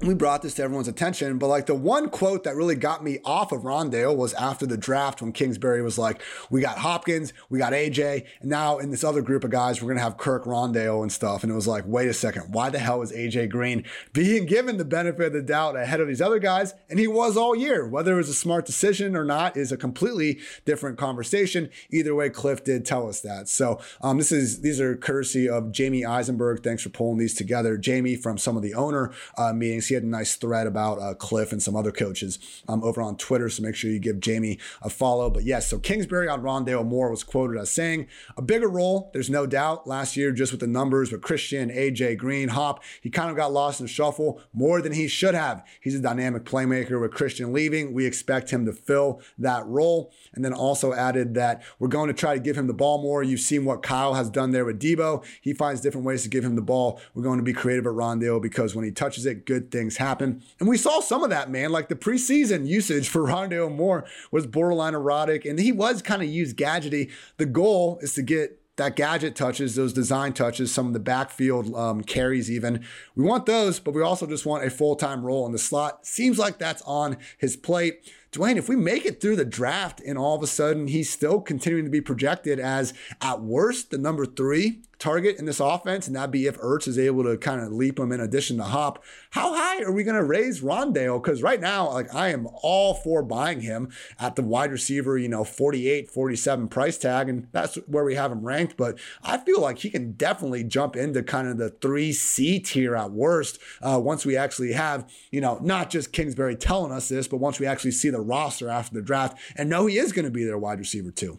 we brought this to everyone's attention, but like the one quote that really got me off of Rondale was after the draft when Kingsbury was like, "We got Hopkins, we got AJ, and now in this other group of guys, we're gonna have Kirk Rondale and stuff." And it was like, wait a second, why the hell is AJ Green being given the benefit of the doubt ahead of these other guys? And he was all year. Whether it was a smart decision or not is a completely different conversation. Either way, Cliff did tell us that. So um, this is these are courtesy of Jamey Eisenberg. Thanks for pulling these together, Jamey, from some of the owner uh, meetings he had a nice thread about uh, Cliff and some other coaches um, over on Twitter. So make sure you give Jamey a follow. But yes, so Kingsbury on Rondale Moore was quoted as saying, a bigger role, there's no doubt. Last year, just with the numbers with Christian, AJ, Green, Hop, he kind of got lost in the shuffle more than he should have. He's a dynamic playmaker with Christian leaving. We expect him to fill that role. And then also added that we're going to try to give him the ball more. You've seen what Kyle has done there with Deebo. He finds different ways to give him the ball. We're going to be creative at Rondale because when he touches it, good things happen happen. And we saw some of that, man. Like the preseason usage for [LAUGHS] Rondale Moore was borderline erotic, and he was kind of used gadgety. The goal is to get that gadget touches, those design touches, some of the backfield um, carries, even. We want those, but we also just want a full time role in the slot. Seems like that's on his plate. Dwain, if we make it through the draft and all of a sudden he's still continuing to be projected as, at worst, the number three target in this offense, and that'd be if Ertz is able to kind of leap him in addition to Hop. How high are we going to raise Rondale? Because right now, like I am all for buying him at the wide receiver, you know, 48, 47 price tag, and that's where we have him ranked. But I feel like he can definitely jump into kind of the 3C tier at worst uh, once we actually have, you know, not just Kingsbury telling us this, but once we actually see the the roster after the draft and know he is going to be their wide receiver too.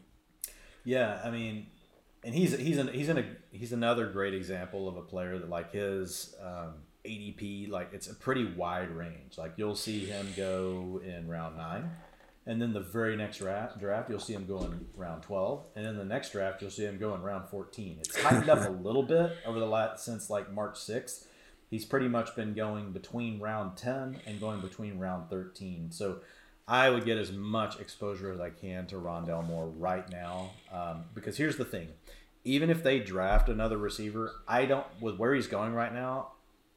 Yeah, I mean, and he's he's an, he's in a he's another great example of a player that like his um, ADP like it's a pretty wide range. Like you'll see him go in round nine, and then the very next draft, draft you'll see him go in round twelve, and then the next draft you'll see him go in round fourteen. It's tightened up a little bit over the last since like March sixth. He's pretty much been going between round ten and going between round thirteen. So I would get as much exposure as I can to Rondale Moore right now. Um, because here's the thing even if they draft another receiver, I don't, with where he's going right now,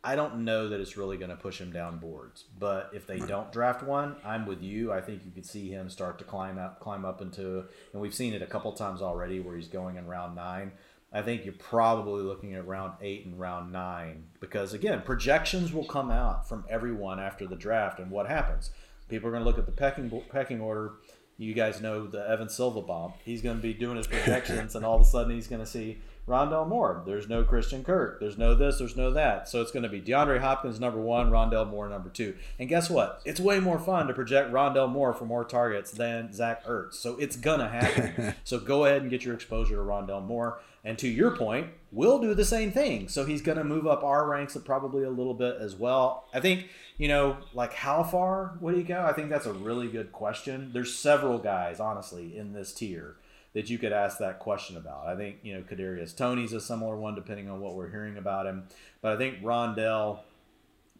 I don't know that it's really going to push him down boards. But if they don't draft one, I'm with you. I think you could see him start to climb up, climb up into, and we've seen it a couple times already where he's going in round nine. I think you're probably looking at round eight and round nine because again, projections will come out from everyone after the draft, and what happens? People are going to look at the pecking pecking order. You guys know the Evan Silva bomb. He's going to be doing his projections, and all of a sudden he's going to see Rondale Moore. There's no Christian Kirk. There's no this. There's no that. So it's going to be DeAndre Hopkins number one, Rondale Moore number two. And guess what? It's way more fun to project Rondale Moore for more targets than Zach Ertz. So it's gonna happen. [LAUGHS] so go ahead and get your exposure to Rondale Moore. And to your point, we'll do the same thing. So he's going to move up our ranks probably a little bit as well. I think, you know, like how far would he go? I think that's a really good question. There's several guys, honestly, in this tier that you could ask that question about. I think, you know, Kadarius Toney's a similar one depending on what we're hearing about him. But I think Rondale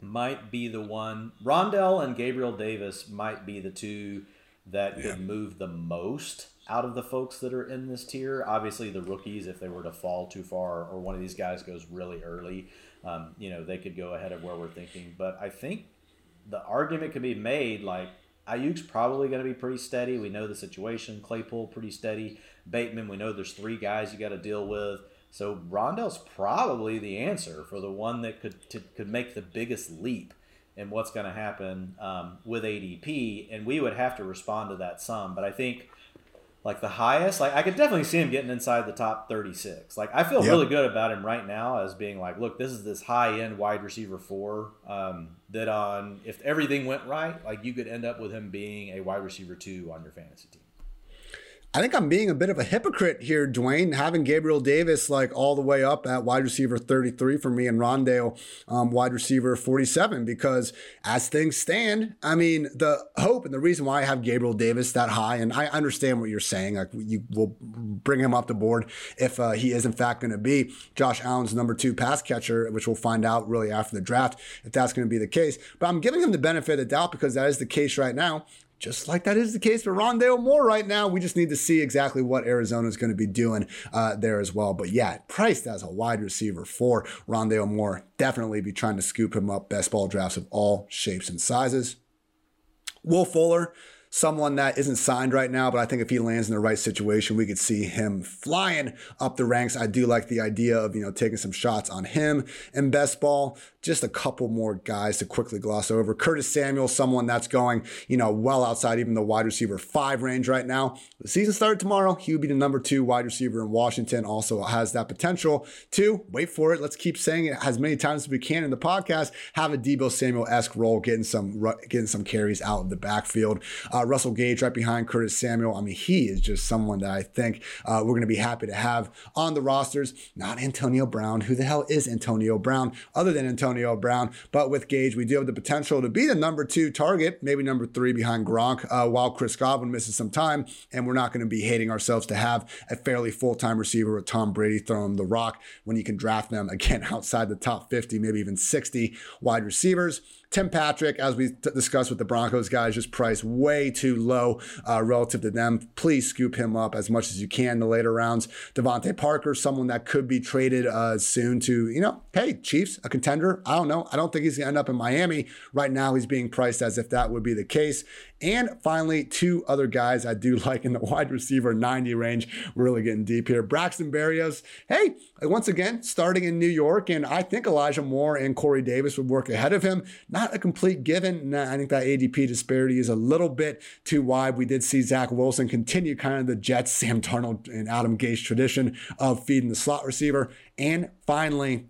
might be the one. Rondale and Gabriel Davis might be the two that yeah. could move the most out of the folks that are in this tier. Obviously, the rookies, if they were to fall too far or one of these guys goes really early, um, you know, they could go ahead of where we're thinking. But I think the argument could be made like Aiyuk's probably going to be pretty steady. We know the situation. Claypool pretty steady. Bateman, we know there's three guys you got to deal with. So Rondale's probably the answer for the one that could to, could make the biggest leap in what's going to happen um, with ADP, and we would have to respond to that some. But I think like the highest, like I could definitely see him getting inside the top 36. Like I feel yep. really good about him right now as being like, look, this is this high end wide receiver four um, that on if everything went right, like you could end up with him being a wide receiver two on your fantasy team. I think I'm being a bit of a hypocrite here, Dwain, having Gabriel Davis like all the way up at wide receiver 33 for me and Rondale um, wide receiver 47 because as things stand, I mean, the hope and the reason why I have Gabriel Davis that high, and I understand what you're saying, like you will bring him up the board if uh, he is in fact going to be Josh Allen's number two pass catcher, which we'll find out really after the draft if that's going to be the case. But I'm giving him the benefit of the doubt because that is the case right now just like that is the case for Rondale Moore right now. We just need to see exactly what Arizona is going to be doing uh, there as well. But yeah, priced as a wide receiver for Rondale Moore, definitely be trying to scoop him up. Best ball drafts of all shapes and sizes. Will Fuller, someone that isn't signed right now, but I think if he lands in the right situation, we could see him flying up the ranks. I do like the idea of, you know, taking some shots on him in best ball just a couple more guys to quickly gloss over. Curtis Samuel, someone that's going, you know, well outside even the wide receiver five range right now. The season started tomorrow. He would be the number two wide receiver in Washington. Also has that potential to wait for it. Let's keep saying it as many times as we can in the podcast. Have a Deebo Samuel esque role, getting some getting some carries out of the backfield. Uh, Russell Gage right behind Curtis Samuel. I mean, he is just someone that I think uh, we're going to be happy to have on the rosters. Not Antonio Brown. Who the hell is Antonio Brown? Other than Antonio Antonio Brown. But with Gage, we do have the potential to be the number two target, maybe number three behind Gronk, uh, while Chris Godwin misses some time. And we're not going to be hating ourselves to have a fairly full time receiver with Tom Brady throwing the rock when you can draft them again [LAUGHS] outside the top 50, maybe even 60 wide receivers. Tim Patrick, as we t- discussed with the Broncos guys, just priced way too low uh, relative to them. Please scoop him up as much as you can in the later rounds. DeVante Parker, someone that could be traded uh, soon to, you know, hey, Chiefs, a contender. I don't know. I don't think he's going to end up in Miami. Right now, he's being priced as if that would be the case. And finally, two other guys I do [LAUGHS] like in the wide receiver 90 range. We're really getting deep here. Braxton Berrios, hey, once again, starting in New York, and I think Elijah Moore and Corey Davis would work ahead of him. Not a complete given. I think that ADP disparity is a little bit too wide. We did see Zach Wilson continue kind of the Jets, Sam Darnold, and Adam Gase tradition of feeding the slot receiver. And finally,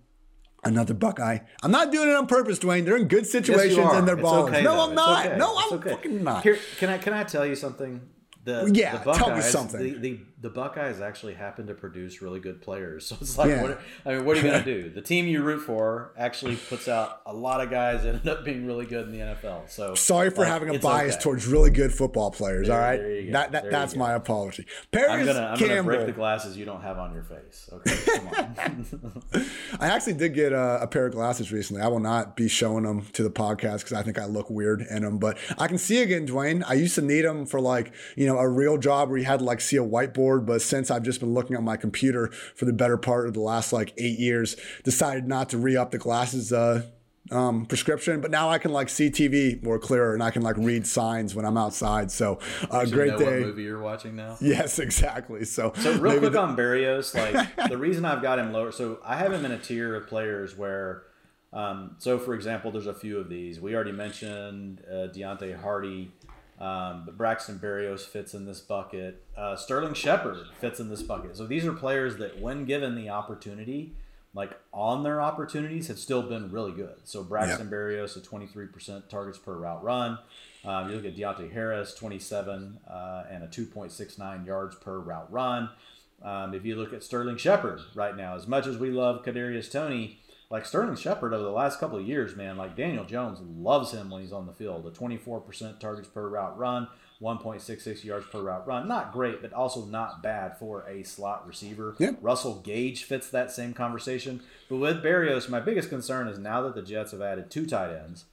Another Buckeye. I'm not doing it on purpose, Dwain. They're in good situations yes, and they're ballers. Okay, no, though. I'm not. Okay. No, I'm fucking not. Here, can I can I tell you something? The, yeah, the Buckeyes, tell me something. The, the, the, Buckeyes actually happen to produce really good players. [LAUGHS] So it's like, yeah. what, I mean, what are you going [LAUGHS] to do? The team you root for actually puts out a lot of guys that end up being really good in the NFL. So sorry for like, having a bias okay. towards really good football players. There, all right, that, that that's my apology. Parris I'm gonna, I'm Campbell. gonna break the glasses you don't have on your face. Okay, come on. [LAUGHS] I actually did get a, a, pair of glasses recently. I will not be showing them to the podcast because I think I look weird in them. But I can see again, Dwain. I used to need them for like you know a real job where you had to like see a whiteboard. But since I've just been looking at my computer for the better part of the last like eight years, decided not to re up the glasses. Uh, um, prescription, but now I can like see TV more clearer and I can like read signs when I'm outside. So, uh, great day. movie you're watching now? Yes, [LAUGHS] exactly. So, so real quick the- on Berrios, like [LAUGHS] the reason I've got him lower. So I have him in a tier of players where, um, so for example, there's a few of these. We already mentioned uh, Deonte Harty. Um, but Braxton Berrios fits in this bucket. Uh, Sterling Shepard fits in this bucket. So these are players that, when given the opportunity, like on their opportunities, have still been really good. So Braxton yeah. Berrios at 23% targets per route run. Um, you look at Deonte Harris, 27 uh, and a 2.69 yards per route run. Um, if you look at Sterling Shepard right now, as much as we love Kadarius Toney, like Sterling Shepard over the last couple of years, man, like Daniel Jones loves him when he's on the field. A 24% targets per route run, 1.66 yards per route run. Not great, but also not bad for a slot receiver. Yep. Russell Gage fits that same conversation. But with Berrios, my biggest concern is now that the Jets have added two tight ends,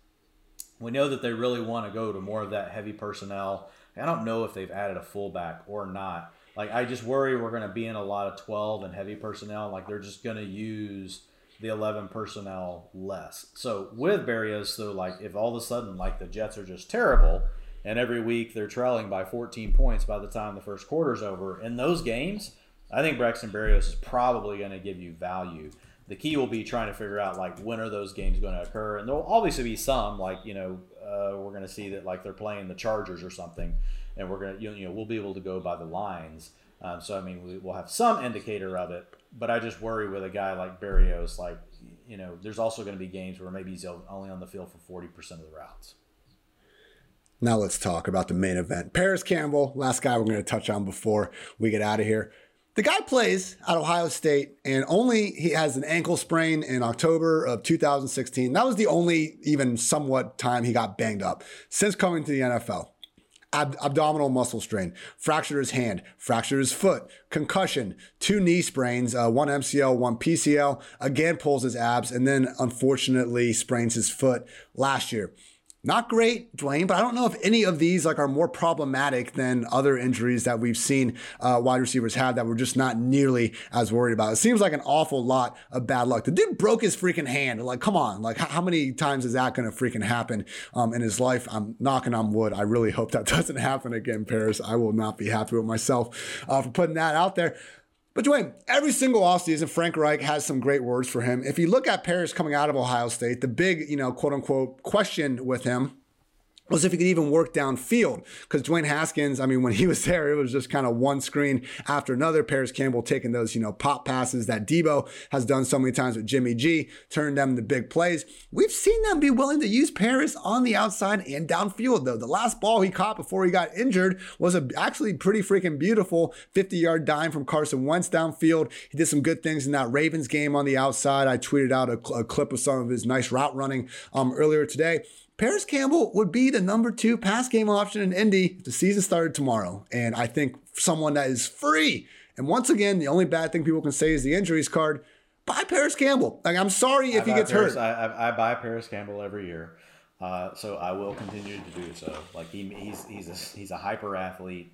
we know that they really want to go to more of that heavy personnel. I don't know if they've added a fullback or not. Like I just worry we're going to be in a lot of 12 and heavy personnel. Like they're just going to use the 11 personnel less. So with Berrios, though, like if all of a sudden like the Jets are just terrible, and every week they're trailing by 14 points by the time the first quarter's over. In those games, I think Braxton Berrios is probably going to give you value. The key will be trying to figure out like when are those games going to occur, and there'll obviously be some like you know uh, we're going to see that like they're playing the Chargers or something, and we're going to you know we'll be able to go by the lines. Um, so I mean we, will have some indicator of it, but I just worry with a guy like Berrios, like you know there's also going to be games where maybe he's only on the field for 40% of the routes. Now let's talk about the main event. Parris Campbell, last guy we're going to touch on before we get out of here. The guy plays at Ohio State and only he has an ankle sprain in October of 2016. That was the only even somewhat time he got banged up since coming to the NFL. Ab- abdominal muscle strain, fractured his hand, fractured his foot, concussion, two knee sprains, uh, one MCL, one PCL, again pulls his abs, and then unfortunately sprains his foot last year. Not great, Dwain, but I don't know if any of these like are more problematic than other injuries that we've seen uh, wide receivers have that we're just not nearly as worried about. It seems like an awful lot of bad luck. The dude broke his freaking hand. Like, come on, like how many times is that going to freaking happen um, in his life? I'm knocking on wood. I really hope that [LAUGHS] doesn't happen again, Parris. I will not be happy with myself uh, for putting that out there. But Dwain, every single offseason, Frank Reich has some great words for him. If you look at Parris coming out of Ohio State, the big, you know, quote unquote question with him was if he could even work downfield. Because Dwayne Haskins, I mean, when he was there, it was just kind of one screen after another. Parris Campbell taking those, you know, pop passes that Deebo has done so many times with Jimmy G, turned them into big plays. We've seen them be willing to use Parris on the outside and downfield, though. The last ball he caught before he got injured was a actually pretty freaking beautiful 50 yard dime from Carson Wentz downfield. He did some good things in that Ravens game on the outside. I tweeted out a, a clip of some of his nice route running um, earlier today. Parris Campbell would be the number two pass game option in Indy if the season started tomorrow. And I think someone that is free. And once again, the only bad thing people can say is the injuries card. Buy Parris Campbell. Like I'm sorry if I he gets Parris, hurt. I, I, I, buy Parris Campbell every year, uh, so I will continue to do so. Like he, he's he's a, he's a hyper athlete,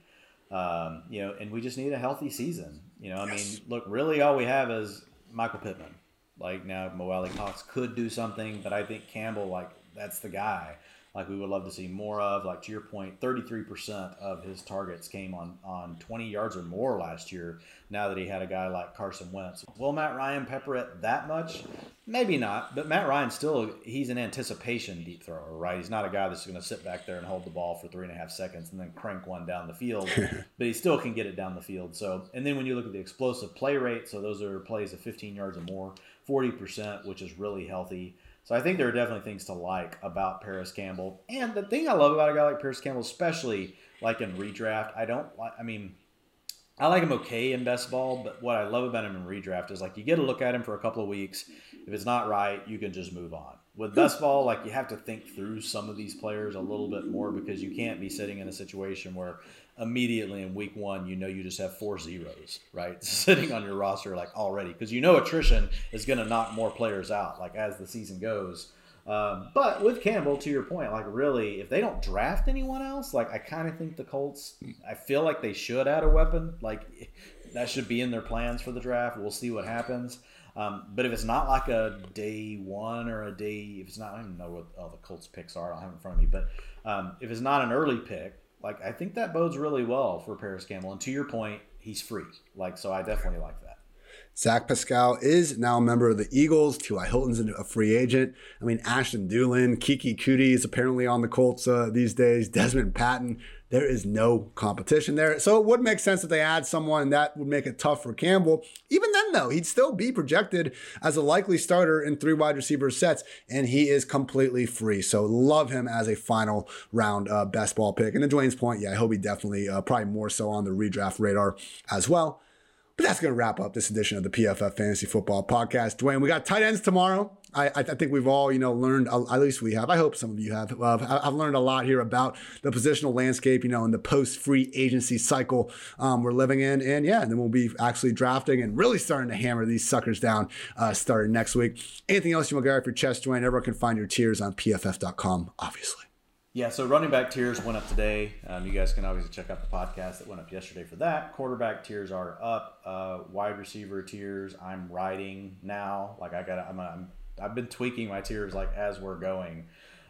um, you know, and we just need a healthy season. You know, I yes. mean, look, really all we have is Michael Pittman. Like now, Mo Alie-Cox could do something, but I think Campbell like that's the guy like we would love to see more of. Like to your point, 33% of his targets came on on 20 yards or more last year. Now that he had a guy like Carson Wentz, will Matt Ryan pepper it that much? Maybe not, but Matt Ryan still he's an anticipation deep thrower, right? He's not a guy that's going to sit back there and hold the ball for three and a half seconds and then crank one down the field, [LAUGHS] but he still can get it down the field. So, and then when you look at the explosive play rate, so those are plays of 15 yards or more, 40%, which is really healthy. So I think there are definitely things to like about Parris Campbell. And the thing I love about a guy like Parris Campbell, especially like in redraft, I don't like. I mean, I like him okay in best ball, but what I love about him in redraft is like you get to look at him for a couple of weeks. If it's not right, you can just move on. With hmm. best ball, like you have to think through some of these players a little bit more because you can't be sitting in a situation where immediately in week one, you know you just have four zeros, right? [LAUGHS] Sitting on your roster like already because you know attrition is going to knock more players out like as the season goes. Um, but with Campbell, to your point, like really, if they don't draft anyone else, like I kind of think the Colts, I feel like they should add a weapon. Like that should be in their plans for the draft. We'll see what happens. Um, but if it's not like a day one or a day, if it's not, I don't even know what all the Colts picks are. I don't have in front of me. But um, if it's not an early pick, like I think that bodes really well for Parris Campbell. And to your point, he's free. Like so, I definitely like that. Zach Pascal is now a member of the Eagles. T.Y. Hilton's a free agent. I mean, Ashton Dulin, Keke Coutee is apparently on the Colts uh, these days. [LAUGHS] Dezmon Patmon. There is no competition there. So it would make sense if they add someone that would make it tough for Campbell. Even then, though, he'd still be projected as a likely starter in three wide receiver sets, and he is completely free. So love him as a final round uh, best ball pick. And to Dwain's point, yeah, he'll be definitely uh, probably more so on the redraft radar as well. But that's going to wrap up this edition of the PFF Fantasy Football Podcast. Dwayne, we got tight ends tomorrow. I, I think we've all, you know, learned, at least we have. I hope some of you have. Uh, I've learned a lot here about the positional landscape, you know, in the post free agency cycle um, we're living in. And yeah, and then we'll be actually drafting and really starting to hammer these suckers down uh, starting next week. Anything else you want to off your chest, Dwain? Everyone can find your tiers on pff.com, obviously. Yeah, so running back tiers went up today. Um, you guys can obviously check out the podcast that went up yesterday for that. Quarterback tiers are up. Uh, wide receiver tiers, I'm riding now. Like I got, I'm, I'm, I've been tweaking my tiers like as we're going.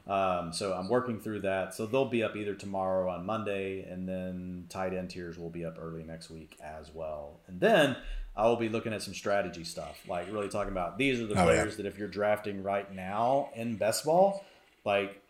Um, so I'm working through that. So they'll be up either tomorrow on Monday, and then tight end tiers will be up early next week as well. And then I will be looking at some strategy stuff, like really talking about these are the oh, players yeah. that if you're drafting right now in best ball, like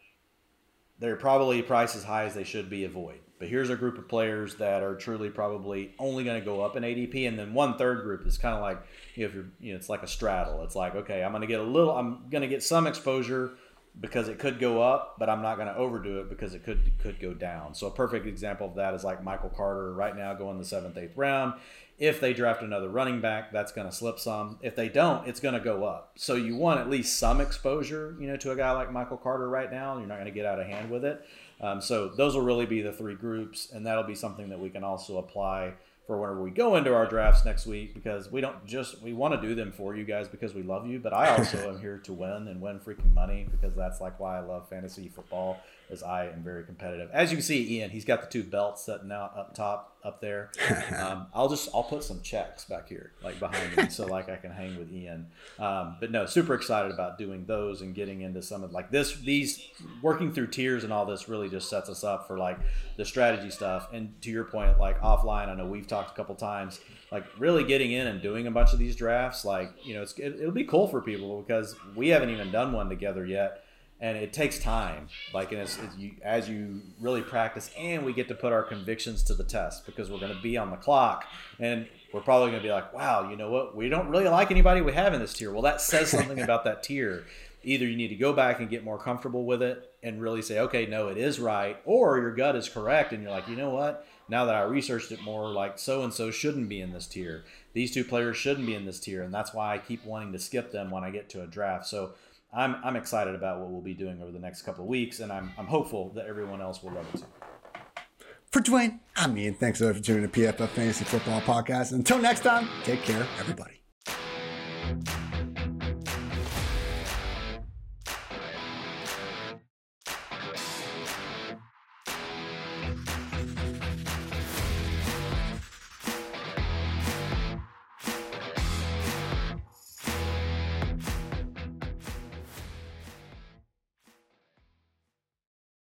they're probably priced as high as they should be avoid. But here's a group of players that are truly probably only going to go up in ADP, and then one third group is kind of like you know, if you're you know it's like a straddle. It's like okay, I'm going to get a little, I'm going to get some exposure because it could go up, but I'm not going to overdo it because it could could go down. So a perfect example of that is like Michael Carter right now going the seventh, eighth round. If they draft another running back, that's going to slip some. If they don't, it's going to go up. So you want at least some exposure, you know, to a guy like Michael Carter right now. You're not going to get out of hand with it. Um, so those will really be the three groups, and that'll be something that we can also apply for whenever we go into our drafts next week because we don't just we want to do them for you guys because we love you but i also [LAUGHS] am here to win and win freaking money because that's like why i love fantasy football as i am very competitive as you can see ian he's got the two belts sitting out up top up there. [LAUGHS] Um, I'll just I'll put some checks back here, like behind me, so like I can hang with Ian. Um, but no, super excited about doing those and getting into some of like this. These working through tiers and all this really just sets us up for like the strategy stuff. And to your point, like offline, I know we've talked a couple times. Like really getting in and doing a bunch of these drafts, like you know, it's, it, it'll be cool for people because we haven't even done one together yet and it takes time. Like and it's, you, as you really practice and we get to put our convictions to the test because we're going to be on the clock. And we're probably going to be like wow you know what? We don't really like anybody we have in this tier. Well that says something about that tier. Either you need to go back and get more comfortable with it and really say okay no it is right or your gut is correct and you're like you know what? Now that i researched it more like so and so shouldn't be in this tier. These two players shouldn't be in this tier and that's why i keep wanting to skip them when i get to a draft. So I'm, I'm excited about what we'll be doing over the next couple of weeks, and I'm, I'm hopeful that everyone else will love it too. For Dwain, I'm Ian. Thanks for tuning in to PFF Fantasy Football Podcast. Until next time, take care, everybody.